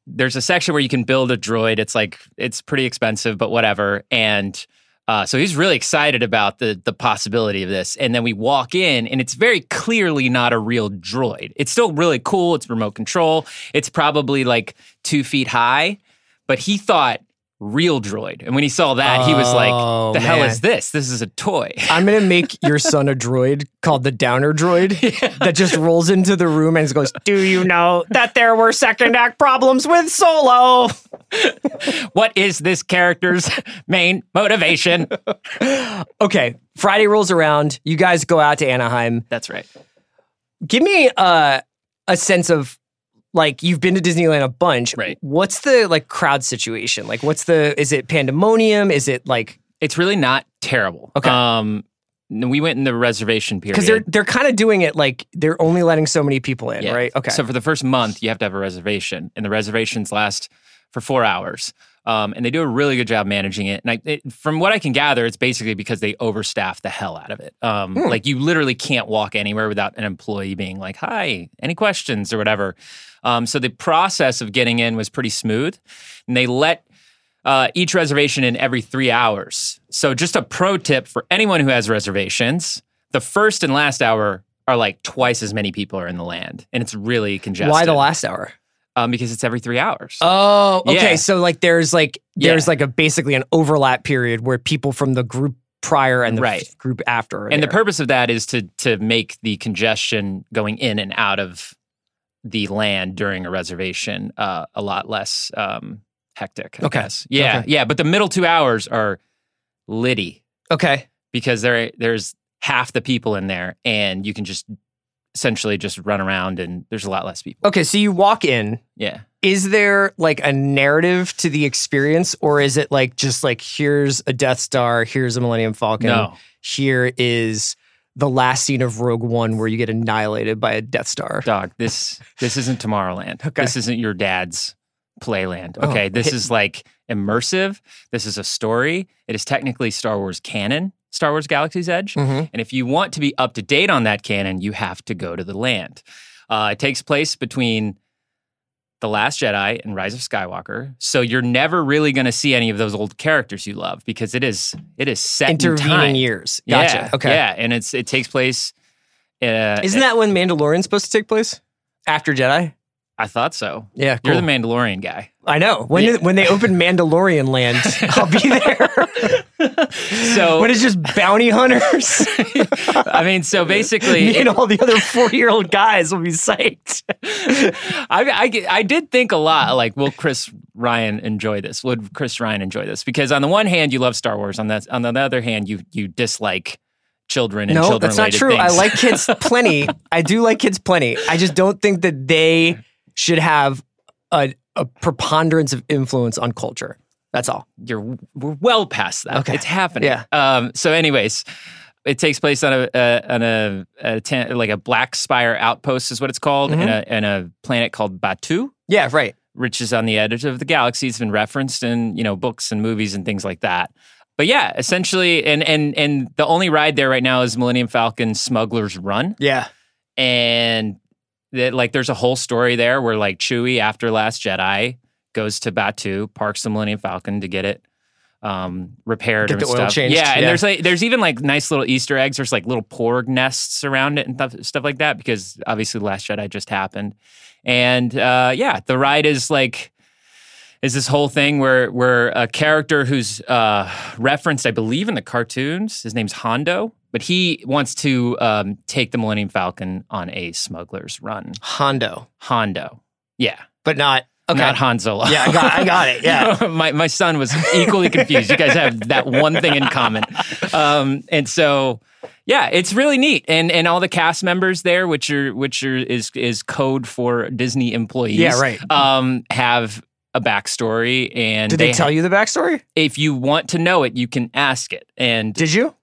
There's a section where you can build a droid. It's like it's pretty expensive, but whatever. And uh, so he's really excited about the the possibility of this. And then we walk in, and it's very clearly not a real droid. It's still really cool. It's remote control. It's probably like two feet high, but he thought real droid. And when he saw that, he was Oh, like, "The hell man. is this? This is a toy." I'm gonna make your son a droid called the Downer Droid that just rolls into the room and goes, "Do you know that there were second act problems with Solo?" what is this character's main motivation? Okay, Friday rolls around. You guys go out to Anaheim. That's right. Give me uh, a sense of like you've been to Disneyland a bunch. Right. What's the like crowd situation? Like, what's the? Is it pandemonium? Is it like It's really not terrible. Okay. Um, we went in the reservation period Because they're they're kind of doing it like they're only letting so many people in, Yeah. right? Okay. So for the first month, you have to have a reservation, and the reservations last for four hours. Um, and they do a really good job managing it. And I, it, from what I can gather, it's basically because they overstaff the hell out of it. Um, Hmm. Like you literally can't walk anywhere without an employee being like, "Hi, any questions?" or whatever. Um, so the process of getting in was pretty smooth, and they let uh, each reservation in every three hours. So just a pro tip for anyone who has reservations: the first and last hour are like twice as many people are in the land, and it's really congested. Why the last hour? Um, because it's every three hours. Oh, okay. Yeah. So like there's like there's Yeah. like a basically an overlap period where people from the group prior and the Right. f- group after. And the purpose of that is to to make the congestion going in and out of the land during a reservation uh, a lot less um, hectic. I Okay. guess. Yeah, Okay. yeah. But the middle two hours are litty Okay. because there there's half the people in there, and you can just essentially just run around, and there's a lot less people. Okay. So you walk in. Yeah. Is there like a narrative to the experience, or is it like just like here's a Death Star, here's a Millennium Falcon, No. here is the last scene of Rogue One where you get annihilated by a Death Star? dog this this isn't tomorrowland Okay. this isn't your dad's playland Oh, okay this hit- is like immersive this is a story it is technically star wars canon star wars galaxy's edge Mhm. and if you want to be up to date on that canon you have to go to the land uh, it takes place between the last jedi and rise of skywalker so you're never really going to see any of those old characters you love because it is it is set in time. Intervening years. Gotcha. Yeah, okay. yeah and it's it takes place uh, Isn't that when Mandalorian's supposed to take place? After Jedi? I thought so. Yeah, You're the Mandalorian guy. I know. When Yeah. when they open Mandalorian land, I'll be there. So when it's just bounty hunters, I mean, so basically, me and all the other forty year old guys will be psyched. I, I I did think a lot. Like, will Chris Ryan enjoy this? Would Chris Ryan enjoy this? Because on the one hand, you love Star Wars. On that, on the other hand, you you dislike children and no, children that's not true. things. I like kids plenty. I do like kids plenty. I just don't think that they should have a, a preponderance of influence on culture. That's all. You're we're well past that. Okay. It's happening. Yeah. Um. So, anyways. It takes place on a, uh, on a, a ten, like a Black Spire outpost is what it's called, Mhm. in a in a planet called Batuu. Yeah, right. which is on the edge of the galaxy. It's been referenced in you know books and movies and things like that. But yeah, essentially, and and and the only ride there right now is Millennium Falcon Smuggler's Run, Yeah. and that like there's a whole story there where like Chewie after Last Jedi goes to Batuu, parks the Millennium Falcon to get it um repaired Get and the oil stuff. changed, Yeah, and yeah. there's like there's even like nice little Easter eggs. There's like little porg nests around it and stuff stuff like that because obviously Last Jedi just happened. And uh yeah, the ride is like is this whole thing where where a character who's uh referenced, I believe, in the cartoons, his name's Hondo, but he wants to um take the Millennium Falcon on a smuggler's run. Hondo, Hondo. Yeah. but not okay. Not Han Solo. Yeah, I got- I got it, yeah. my my son was equally confused. You guys have that one thing in common, um, and so yeah, it's really neat. And and all the cast members there, which are which are is is code for Disney employees. Yeah, right. Um, have a backstory, and Did they, tell you the backstory? If you want to know it, you can ask it. And Did you?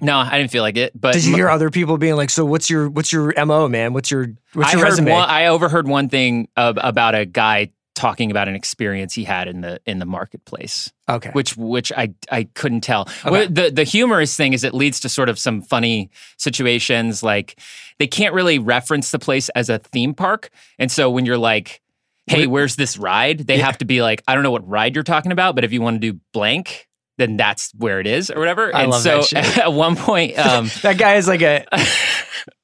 no, I didn't feel like it. But Did you hear other people being like, "So what's your what's your mo, man? What's your what's I your heard resume?" one, I overheard one thing uh, about a guy talking about an experience he had in the in the marketplace. okay, which which I I couldn't tell. Okay. Well, The the humorous thing is it leads to sort of some funny situations. Like they can't really reference the place as a theme park, and so when you're like, "Hey, where's this ride?" They Yeah. have to be like, "I don't know what ride you're talking about, but if you want to do blank." Then that's where it is, or whatever. I and love so at one point, um, that guy is like a.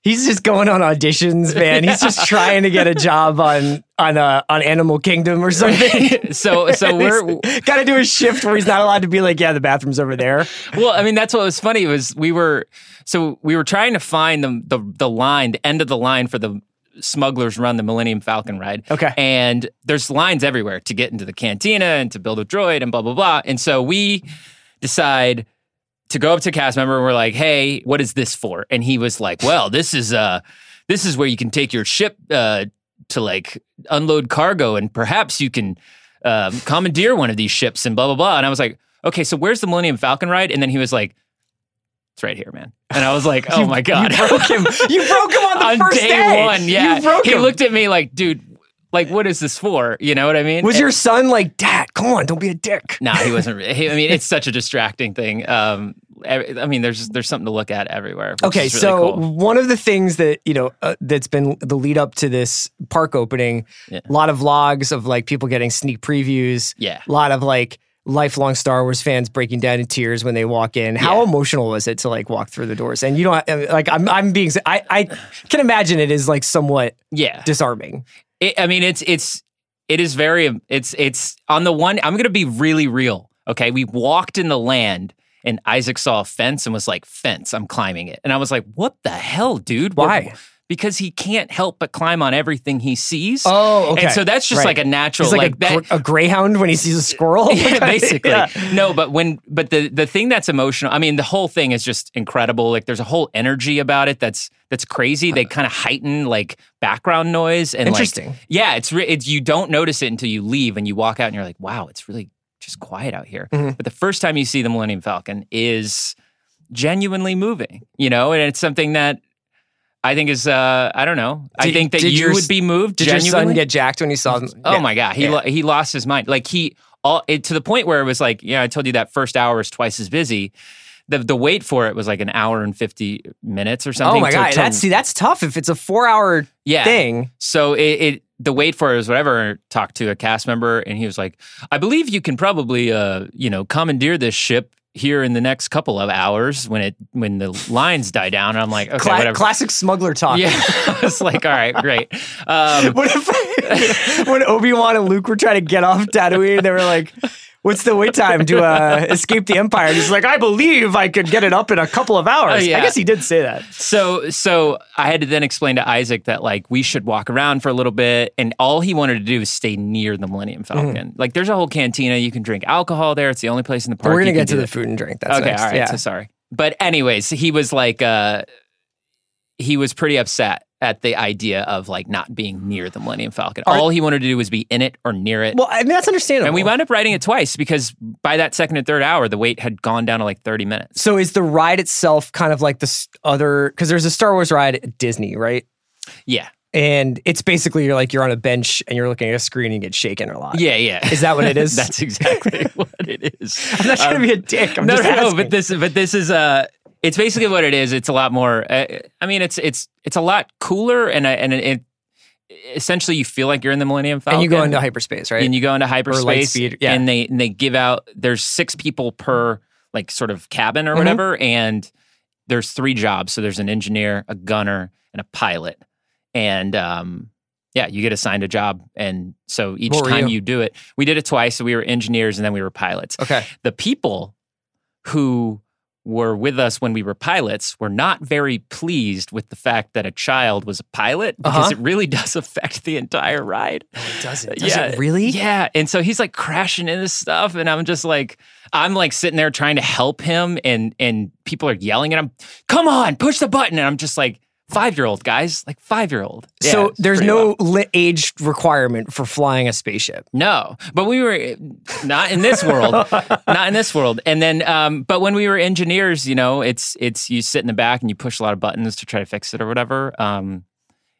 He's just going on auditions, man. He's just trying to get a job on on uh, on Animal Kingdom or something. so so we're got to do a shift where he's not allowed to be like, "Yeah, the bathroom's over there." well, I mean, that's what was funny was we were so we were trying to find the the the line, the end of the line for the smugglers run the Millennium Falcon ride. Okay. And there's lines everywhere to get into the cantina and to build a droid and blah blah blah. And so we decide to go up to a cast member and we're like, "Hey, what is this for?" And he was like, "Well, this is uh this is where you can take your ship uh to like unload cargo and perhaps you can um, commandeer one of these ships and blah blah blah." And I was like, "Okay, so where's the Millennium Falcon ride?" And then he was like, it's right here, man. And I was like, oh my god, You broke him. You broke him on the on first day, day. one. Yeah, You he him. looked at me like, dude, like what is this for? You know what I mean? Was And- your son like, Dad, come on, don't be a dick? Nah, he wasn't. Really, he, I mean, it's such a distracting thing. Um, I mean, there's there's something to look at everywhere. Okay, really so cool. one of the things that you know uh, that's been the lead up to this park opening, Yeah. a lot of vlogs of like people getting sneak previews. Yeah. a lot of like lifelong Star Wars fans breaking down in tears when they walk in. How Yeah. emotional was it to like walk through the doors? And you don't uh, like I'm I'm being I I can imagine it is like somewhat yeah, disarming. It, I mean, it's it's it is very it's it's on the one. I'm gonna be really real. Okay, we walked in the land. And Isaac saw a fence and was like, "Fence, I'm climbing it." And I was like, "What the hell, dude? Why? Because he can't help but climb on everything he sees. Oh, okay. And so that's just Right. like a natural, He's like, like, a, that. a greyhound when he sees a squirrel. yeah, basically. Yeah. No, but when but the the thing that's emotional, I mean, the whole thing is just incredible. Like there's a whole energy about it that's that's crazy. They kind of heighten like background noise and Interesting. like yeah, it's it's you don't notice it until you leave and you walk out and you're like, wow, it's really just quiet out here. Mhm. But the first time you see the Millennium Falcon is genuinely moving, you know, and it's something that I think is uh I don't know. I think that you your- would be moved. Did your son get jacked when he saw them? Oh Yeah. my god, he Yeah. lo- he lost his mind. Like he all it, to the point where it was like, yeah, I told you that first hour is twice as busy. The the wait for it was like an hour and fifty minutes or something. Oh my to- god, to- that's see, that's tough. If it's a four-hour yeah. thing, So it, it the wait for it was whatever. Talked to a cast member and he was like, I believe you can probably uh you know commandeer this ship here in the next couple of hours when it when the lines die down. And I'm like, okay, cla- whatever. classic smuggler talk. yeah, it's like, all right, great. Um, What if when Obi Wan and Luke were trying to get off Tatooine, they were like, "What's the wait time to uh, escape the Empire?" He's like, "I believe I could get it up in a couple of hours." Oh, yeah. I guess he did say that. So so I had to then explain to Isaac that like we should walk around for a little bit, and all he wanted to do is stay near the Millennium Falcon. Like there's a whole cantina, you can drink alcohol there. It's the only place in the park. we're gonna get to the food and drink. That's okay, next. all right. Yeah. So sorry, but anyways, he was like, uh, he was pretty upset at the idea of like not being near the Millennium Falcon. Are- all he wanted to do was be in it or near it. well, I mean that's understandable. and we wound up riding it twice because by that second and third hour, the wait had gone down to like 30 minutes. So is the ride itself kind of like this other? Because there's a Star Wars ride at Disney, right? Yeah. And it's basically you're like you're on a bench and you're looking at a screen and you get shaken a lot. Yeah, yeah. Is that what it is? That's exactly what it is. I'm not trying Um, to be a dick. I'm no, just no, no, but this, but this is uh it's basically what it is. It's a lot more. Uh, I mean, it's it's it's a lot cooler, and uh, and it, essentially you feel like you're in the Millennium Falcon, and you go into hyperspace, right? and you go into hyperspace, speed, yeah. and they and they give out. There's six people per like sort of cabin or Mhm. whatever, and there's three jobs. So there's an engineer, a gunner, and a pilot, and um. Yeah, you get assigned a job, and so each time you? you do it, we did it twice. So we were engineers, and then we were pilots okay. the people who were with us when we were pilots were not very pleased with the fact that a child was a pilot because Uh-huh. it really does affect the entire ride. It does it? Yeah. it really? Yeah. And so he's like crashing into stuff and I'm just like I'm like sitting there trying to help him and and people are yelling at him, "Come on, push the button." And I'm just like 5-year-old guys, like 5-year-old. Yeah, so there's no wild. li- age requirement for flying a spaceship. No, but we were not in this world, not in this world. And then, um, but when we were engineers, you know, it's it's you sit in the back and you push a lot of buttons to try to fix it or whatever. Um,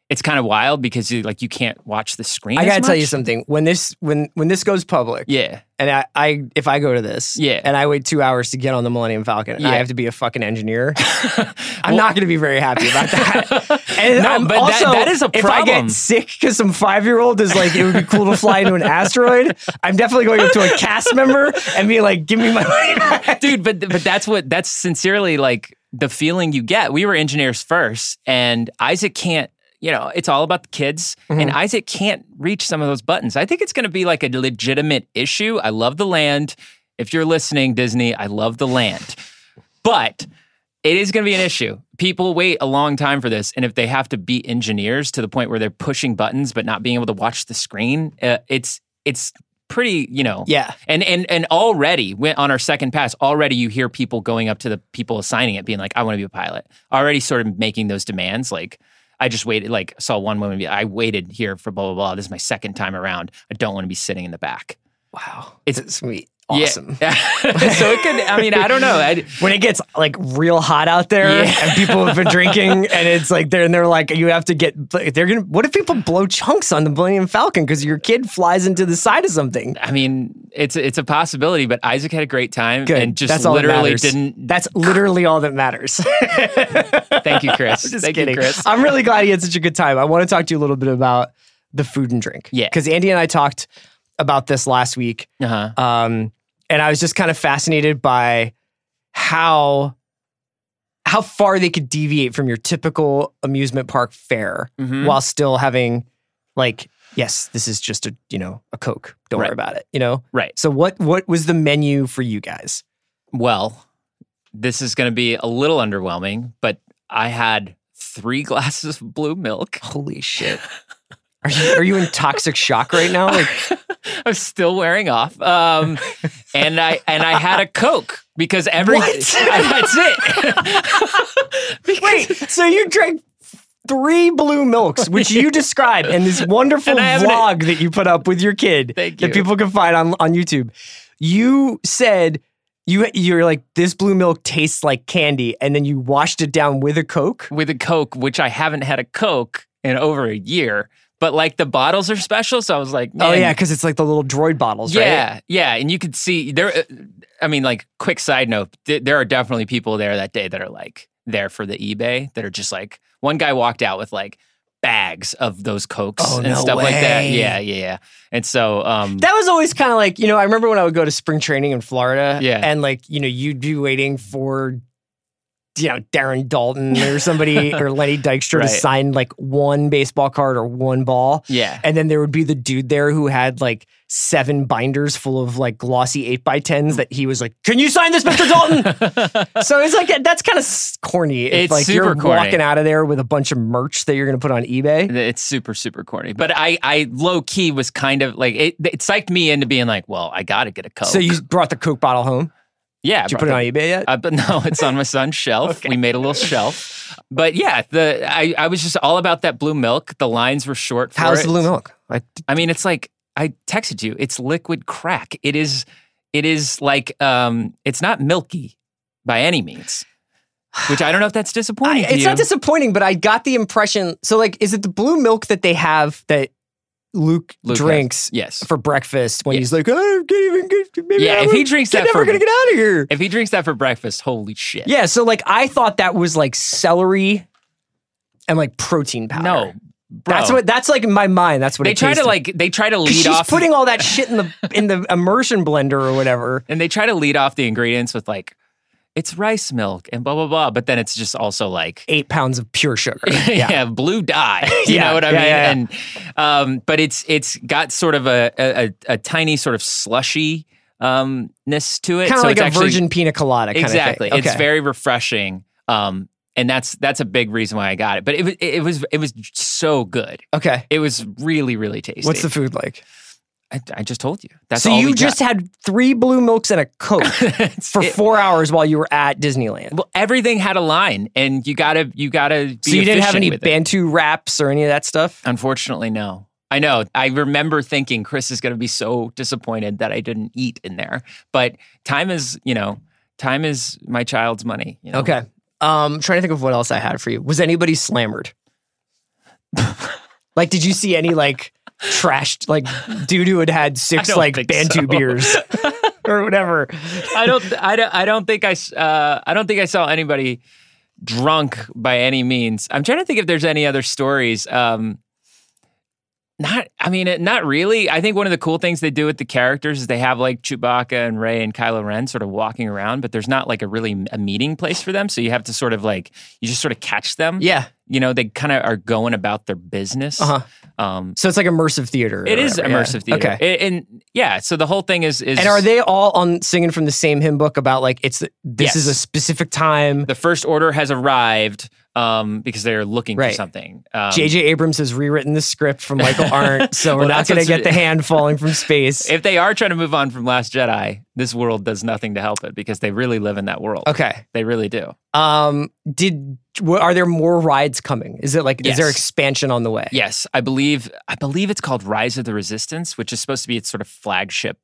it's kind of wild because you like you can't watch the screen. I gotta tell you something. When this when when this goes public, Yeah, and I, I if I go to this, Yeah. and I wait two hours to get on the Millennium Falcon, Yeah. I have to be a fucking engineer. I'm Well- not going to be very happy about that. And No, I'm but that- also, that is a If I get sick because some five year old is like, it would be cool to fly into an asteroid. I'm definitely going up to a cast member and be like, give me my money back. dude. But but that's what that's sincerely like the feeling you get. We were engineers first, and Isaac can't. You know, it's all about the kids, and Isaac can't reach some of those buttons. I think it's going to be like a legitimate issue. I love the land. If you're listening, Disney, I love the land, but it is going to be an issue. People wait a long time for this, and if they have to be engineers to the point where they're pushing buttons but not being able to watch the screen, uh, it's it's pretty. You know, Yeah. and and and already on our second pass, already you hear people going up to the people assigning it, being like, "I want to be a pilot." Already sort of making those demands. Like, I just waited. Like, saw one woman be, "I waited here for blah blah blah. This is my second time around. I don't want to be sitting in the back." Wow. It's- It's sweet. Awesome. Yeah. so it could. I mean, I don't know. I, When it gets like real hot out there Yeah. and people have been drinking and it's like they're and they're like you have to get they're gonna what if people blow chunks on the Millennium Falcon because your kid flies into the side of something? I mean, it's it's a possibility. But Isaac had a great time Good. and just That's all that literally matters. didn't. That's literally all that matters. Thank you, Chris. Just Thank kidding. you, Chris. I'm really glad he had such a good time. I want to talk to you a little bit about the food and drink. Yeah. Because Andy and I talked about this last week. Uh-huh. Um, and I was just kind of fascinated by how how far they could deviate from your typical amusement park fare Mhm. while still having like, yes, this is just a, you know, a Coke. Don't worry about it. You know? Right. So what what was the menu for you guys? Well, this is going to be a little underwhelming, but I had three glasses of blue milk. Holy shit. Are you are you in toxic shock right now? Like I'm still wearing off. Um, and I and I had a Coke because every What? that's it. Because- Wait, so you drank three blue milks, which you describe in this wonderful I vlog that you put up with your kid Thank that people can find on, on YouTube. You said you you're like this blue milk tastes like candy, and then you washed it down with a Coke. with a Coke, which I haven't had a Coke in over a year. But like the bottles are special, so I was like, Oh yeah, because it's like the little droid bottles, right? Yeah, yeah, and you could see there. uh, I mean, like, quick side note: th- there are definitely people there that day that are like there for the eBay that are just like. One guy walked out with like bags of those cokes Oh, and no stuff like that. Yeah, yeah, yeah. And so, um, That was always kind of like, you know, I remember when I would go to spring training in Florida. Yeah. And like, you know, you'd be waiting for, you know, Darren Daulton or somebody or Lenny Dykstra Right. to sign like one baseball card or one ball. yeah, And then there would be the dude there who had like seven binders full of like glossy eight by tens that he was like, Can you sign this, Mr. Daulton? so it's like, that's kind of corny. If It's like super you're corny. walking out of there with a bunch of merch that you're going to put on eBay. it's super super corny. But I, I low key was kind of like it. It psyched me into being like, well, I got to get a Coke. So you brought the Coke bottle home. Yeah, Did you put it on eBay yet? Uh, but no, it's on my son's shelf. We made a little shelf. But yeah, the I, I was just all about that blue milk. The lines were short for How's it. the blue milk? Like, I mean, it's like I texted you. It's liquid crack. It is. It is like um. It's not milky by any means. Which I don't know if that's I, disappointing. to it's you. not disappointing, but I got the impression. So, like, is it the blue milk that they have that Luke, Luke has- drinks Yes. for breakfast when Yeah. he's like, oh, I can't even get, maybe Yeah, I'm if he drinks that never for- gonna get out of here. If he drinks that for breakfast, holy shit. Yeah, so like I thought that was like celery and like protein powder. No. Bro. that's what that's like in my mind. That's what they it try to like. They try to lead she's off. putting all that shit in the in the immersion blender or whatever. and they try to lead off the ingredients with like, it's rice milk and blah blah blah. But then it's just also like Eight pounds of pure sugar. yeah. blue dye. You Yeah, know what I yeah, mean? yeah, yeah. And um, but it's it's got sort of a a, a, tiny sort of slushy um ness to it. kind of So like a actually- virgin pina colada. Kind exactly. Of thing. It's very refreshing. Um, and that's that's a big reason why I got it. But it was it was it was so good. okay. It was really really tasty. What's the food like? I, I just told you. That's so all you just got. had three blue milks and a coke for It- four hours while you were at Disneyland. Well, everything had a line, and you gotta you gotta. Be so you didn't have any. Bantu wraps or any of that stuff. Unfortunately, no. I know. I remember thinking Chris is going to be so disappointed that I didn't eat in there. But time is, you know, time is my child's money. you know? Okay. Um, trying to think of what else I had for you. Was anybody slammered? like, did you see any like trashed like dude who had had six like Bantu so. beers or whatever? I don't. I don't. I don't think I. s- Uh, I don't think I saw anybody drunk by any means. I'm trying to think if there's any other stories. Um, not. I mean, not really. I think one of the cool things they do with the characters is they have like Chewbacca and Rey and Kylo Ren sort of walking around, but there's not like a really a meeting place for them. So you have to sort of like you just sort of catch them. Yeah. You know, they kind of are going about their business. Uh huh. Um, So it's like immersive theater. it is whatever, yeah. immersive theater. Okay. A- and yeah, so the whole thing is is And are they all on singing from the same hymn book about like it's this Yes. is a specific time? the first order has arrived um, because they're looking Right. for something. Um, J.J. Abrams has rewritten the script from Michael Arndt, so we're not going to get the hand falling from space. if they are trying to move on from Last Jedi, this world does nothing to help it because they really live in that world. Okay. They really do. Um. Did are there more rides coming? Is it like is there expansion on the way? Yes, I believe I believe it's called Rise of the Resistance, which is supposed to be its sort of flagship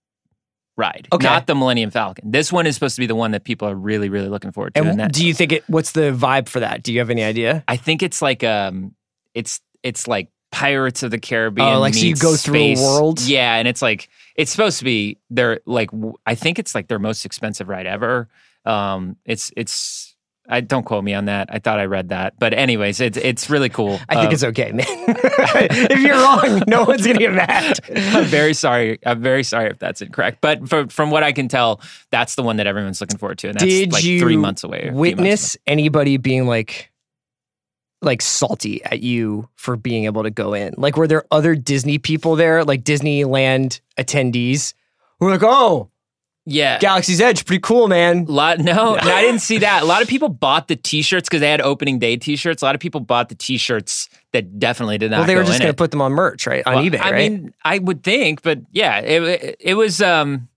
ride, Okay. not the Millennium Falcon. This one is supposed to be the one that people are really, really looking forward to. And and do you think it? What's the vibe for that? Do you have any idea? I think it's like um, it's it's like Pirates of the Caribbean. Oh, like, so you go through a world? Yeah, and it's like it's supposed to be their like I think it's like their most expensive ride ever. Um, it's it's I don't quote me on that. I thought I read that, but anyways, it's it's really cool. I think Uh, it's okay, man. if you're wrong, no one's gonna get mad. I'm very sorry. I'm very sorry if that's incorrect. But from, from what I can tell, that's the one that everyone's looking forward to, and that's Did like you three months away. few months Witness anybody being like, like salty at you for being able to go in? Like, were there other Disney people there, like Disneyland attendees, who were like, "Oh, away. Yeah. Galaxy's Edge, pretty cool, man." lot no, no, I didn't see that. A lot of people bought the T-shirts because they had opening day T-shirts. A lot of people bought the T-shirts that definitely did not. Well, they were go just gonna put them on merch, right, on Well, eBay, I right? mean, I would think, but yeah, it, it, it was. Um,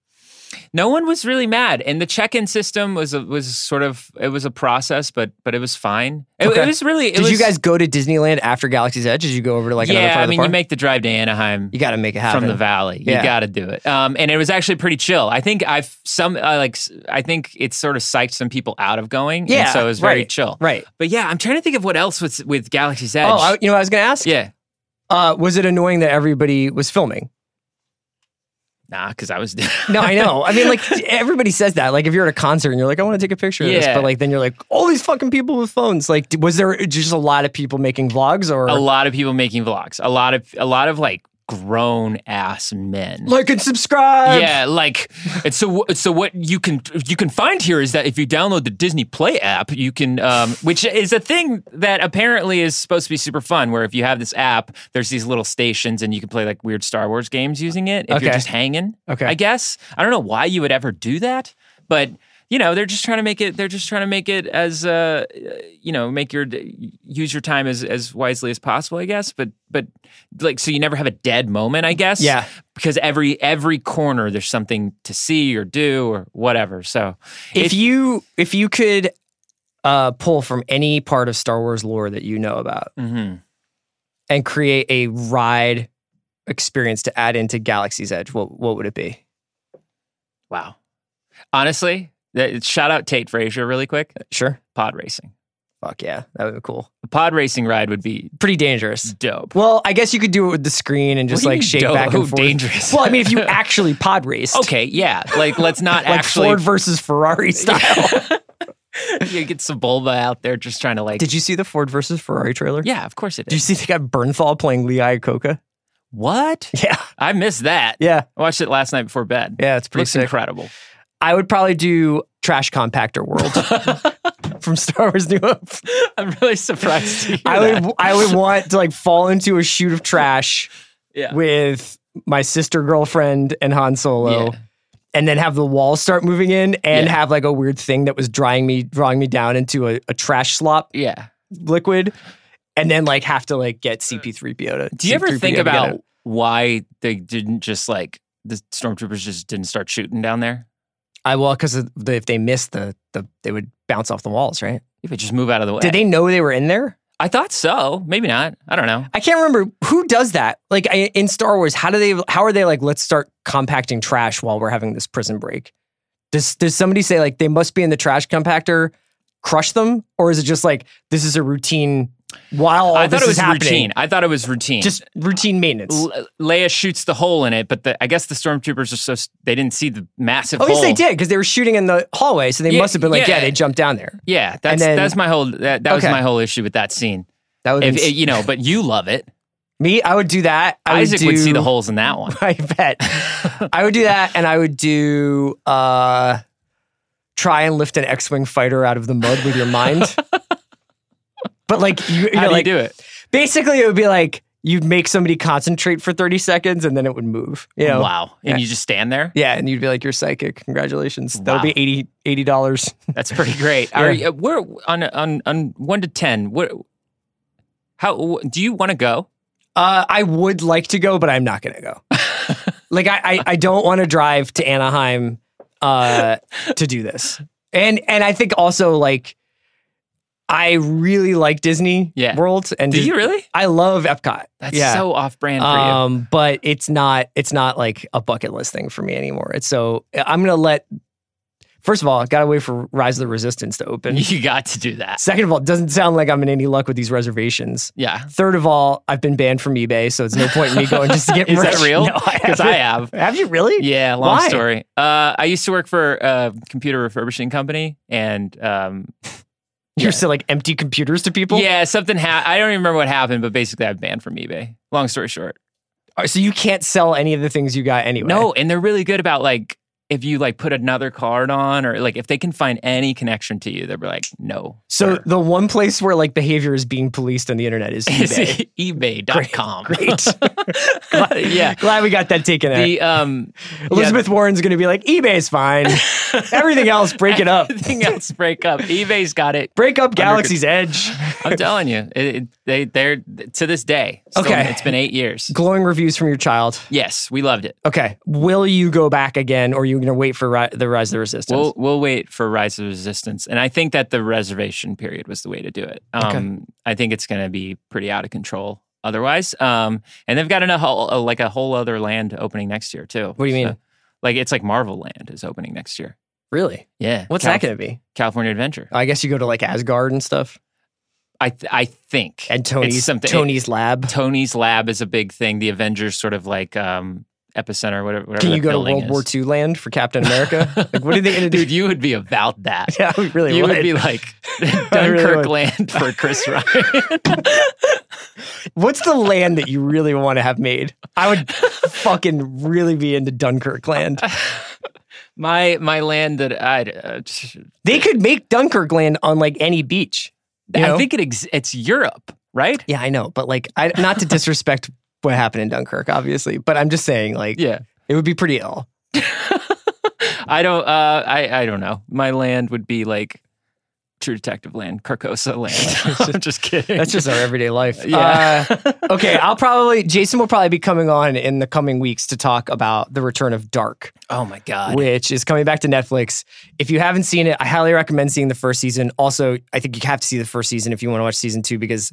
no one was really mad, and the check-in system was a, was sort of it was a process, but but it was fine. It, Okay. it was really. It Did was, you guys go to Disneyland after Galaxy's Edge? Did you go over to like another yeah, part I of the mean, you make the drive to Anaheim You got to make it happen from the valley. Yeah. You got to do it. Um, and it was actually pretty chill. I think I've some uh, like I think it sort of psyched some people out of going. Yeah, so it was very right, chill. right? But yeah, I'm trying to think of what else was with Galaxy's Edge. Oh, I, you know, what I was gonna ask. yeah, Uh, was it annoying that everybody was filming? Nah, because I was. No, I know. I mean, like everybody says that. Like if you're at a concert and you're like, I want to take a picture of this, Yeah. but like then you're like, all these fucking people with phones. Like, was there just a lot of people making vlogs or a lot of people making vlogs. A lot of a lot of like grown ass men. like and subscribe? yeah, like and so so what you can you can find here is that if you download the Disney Play app, you can um, which is a thing that apparently is supposed to be super fun. Where if you have this app, there's these little stations and you can play like weird Star Wars games using it. If you're just hanging, Okay. I guess I don't know why you would ever do that, but you know they're just trying to make it. They're just trying to make it as uh, you know make your use your time as as wisely as possible. I guess, but but like so you never have a dead moment. I guess Yeah. because every every corner there's something to see or do or whatever. So If you if you could uh, pull from any part of Star Wars lore that you know about Mhm. and create a ride experience to add into Galaxy's Edge, what what would it be? wow, honestly, shout out Tate Frazier really quick. Sure. Pod racing, Fuck yeah, that would be cool. the pod racing ride would be Pretty dangerous. dope. Well, I guess you could do it with the screen and just What do you like shake dope? back and forth. Dangerous. Well, I mean, if you actually pod race. Okay, yeah, like let's not like actually Ford versus Ferrari style. you get Sebulba out there just trying to like. Did you see the Ford versus Ferrari trailer? yeah, of course it Did you see they got Bernthal playing Lee Iacocca? What? Yeah, I missed that. yeah, I watched it last night before bed. yeah. It's pretty Looks incredible. I would probably do Trash Compactor World from Star Wars New Hope. I'm really surprised. To hear I that. would I would want to like fall into a chute of trash Yeah. with my sister girlfriend and Han Solo. Yeah. And then have the walls start moving in and Yeah. have like a weird thing that was drawing me drawing me down into a, a trash slop Yeah. liquid. And then like have to like get CP3PO to Do you ever C3PO think about why they didn't just like the stormtroopers just didn't start shooting down there? I well, because the, if they missed the the they would bounce off the walls, right? If it just move out of the way. Did they know they were in there? I thought so. Maybe not. I don't know. I can't remember who does that. Like I, in Star Wars, how do they? How are they like? Let's start compacting trash while we're having this prison break. Does Does somebody say like they must be in the trash compactor, crush them, or is it just like this is a routine while all I this thought it was happening? routine. I thought it was routine. Just routine maintenance. L- Leia shoots the hole in it, but the, I guess the stormtroopers are so they didn't see the massive Oh, yes, hole. they did because they were shooting in the hallway, so they Yeah, must have been like, yeah, yeah. they jumped down there. Yeah, that's then- that's my whole that, that was my whole issue with that scene. That would If it, you know, but you love it. me. I would do that. I Isaac would, would see the holes in that one. I bet. I would do that, and I would do uh, try and lift an X-wing fighter out of the mud with your mind. but like you, you How know, do like you do it? basically, it would be like you'd make somebody concentrate for thirty seconds, and then it would move. You know? wow, and Yeah. you just stand there. Yeah, and you'd be like, "You're psychic. Congratulations. That'll be 80 dollars." That's pretty great. Are you, we're on on on one to ten. What? How do you want to go? Uh, I would like to go, but I'm not going to go. like I, I, I don't want to drive to Anaheim uh, to do this, and and I think also like I really like Disney Yeah. World, and Do Dis- you really? I love Epcot. That's yeah. so off brand for um, but it's not it's not like a bucket list thing for me anymore. It's so I'm gonna let. First of all, gotta wait for Rise of the Resistance to open. you. Got to do that. Second of all, it doesn't sound like I'm in any luck with these reservations. Yeah. Third of all, I've been banned from eBay, so it's no point in me going just to get Is that merch. real? No, I Because I have. Have you really? Yeah, long Why? story. Uh, I used to work for a computer refurbishing company, and um, You're like empty computers to people. yeah, something. Ha- I don't even remember what happened, but basically, I banned from eBay. Long story short. So you can't sell any of the things you got anyway. No, and they're really good about like if you like put another card on, or like if they can find any connection to you, they're like, no. So sir. the one place where like behavior is being policed on the internet is eBay. eBay.com. Great. glad, Yeah. Glad we got that taken out. The um, Elizabeth Warren's going to be like, eBay's fine. Everything else, break it up. Everything else break up. eBay's got it. Break up Galaxy's Edge. I'm telling you, it, it, they they're to this day. still- Okay. it's been eight years. Glowing reviews from your child. Yes, we loved it. Okay. Will you go back again or are you going to wait for ri- the Rise of the Resistance? We'll we'll wait for Rise of the Resistance, and I think that the reservation period was the way to do it. Um, I think it's going to be pretty out of control otherwise. Um, and they've got a whole uh, like a whole other land opening next year too. What do you mean? like it's like Marvel Land is opening next year. really? Yeah, What's Calif- that going to be? California Adventure. I guess you go to like Asgard and stuff. I th- I think And Tony's Tony's lab. Tony's lab is a big thing. The Avengers sort of like um, epicenter, whatever. whatever Can you go to World War. II land for Captain America? like, what are they going to do? Dude, you would be about that. yeah, we really you would. would be like I really Dunkirk land for Chris Ryan. What's the land that you really want to have made? I would fucking really be into Dunkirk land. my my land that I uh, They could make Dunkirk land on like any beach. You know? I think it ex- it's Europe, right? Yeah, I know, but like, I not to disrespect what happened in Dunkirk, obviously, but I'm just saying, like, Yeah. it would be pretty ill. I don't uh I I don't know. My land would be like True Detective land, Carcosa land. I'm just kidding. That's just our everyday life. Yeah. Uh, okay, I'll probably Jason will probably be coming on in the coming weeks to talk about the return of Dark, oh my god. which is coming back to Netflix. If you haven't seen it, I highly recommend seeing the first season. Also, I think you have to see the first season if you want to watch season two because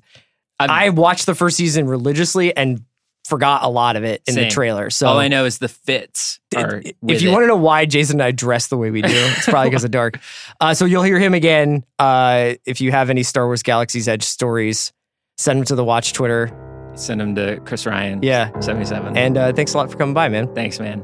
I'm- I watched the first season religiously and forgot a lot of it in the trailer. So All I know is the fits are if you it. want to know why Jason and I dress the way we do, it's probably because of Dark. Uh, so you'll hear him again. Uh, if you have any Star Wars Galaxy's Edge stories, send them to the Watch Twitter. send them to Chris Ryan. Yeah. 77. And uh, thanks a lot for coming by, man. Thanks, man.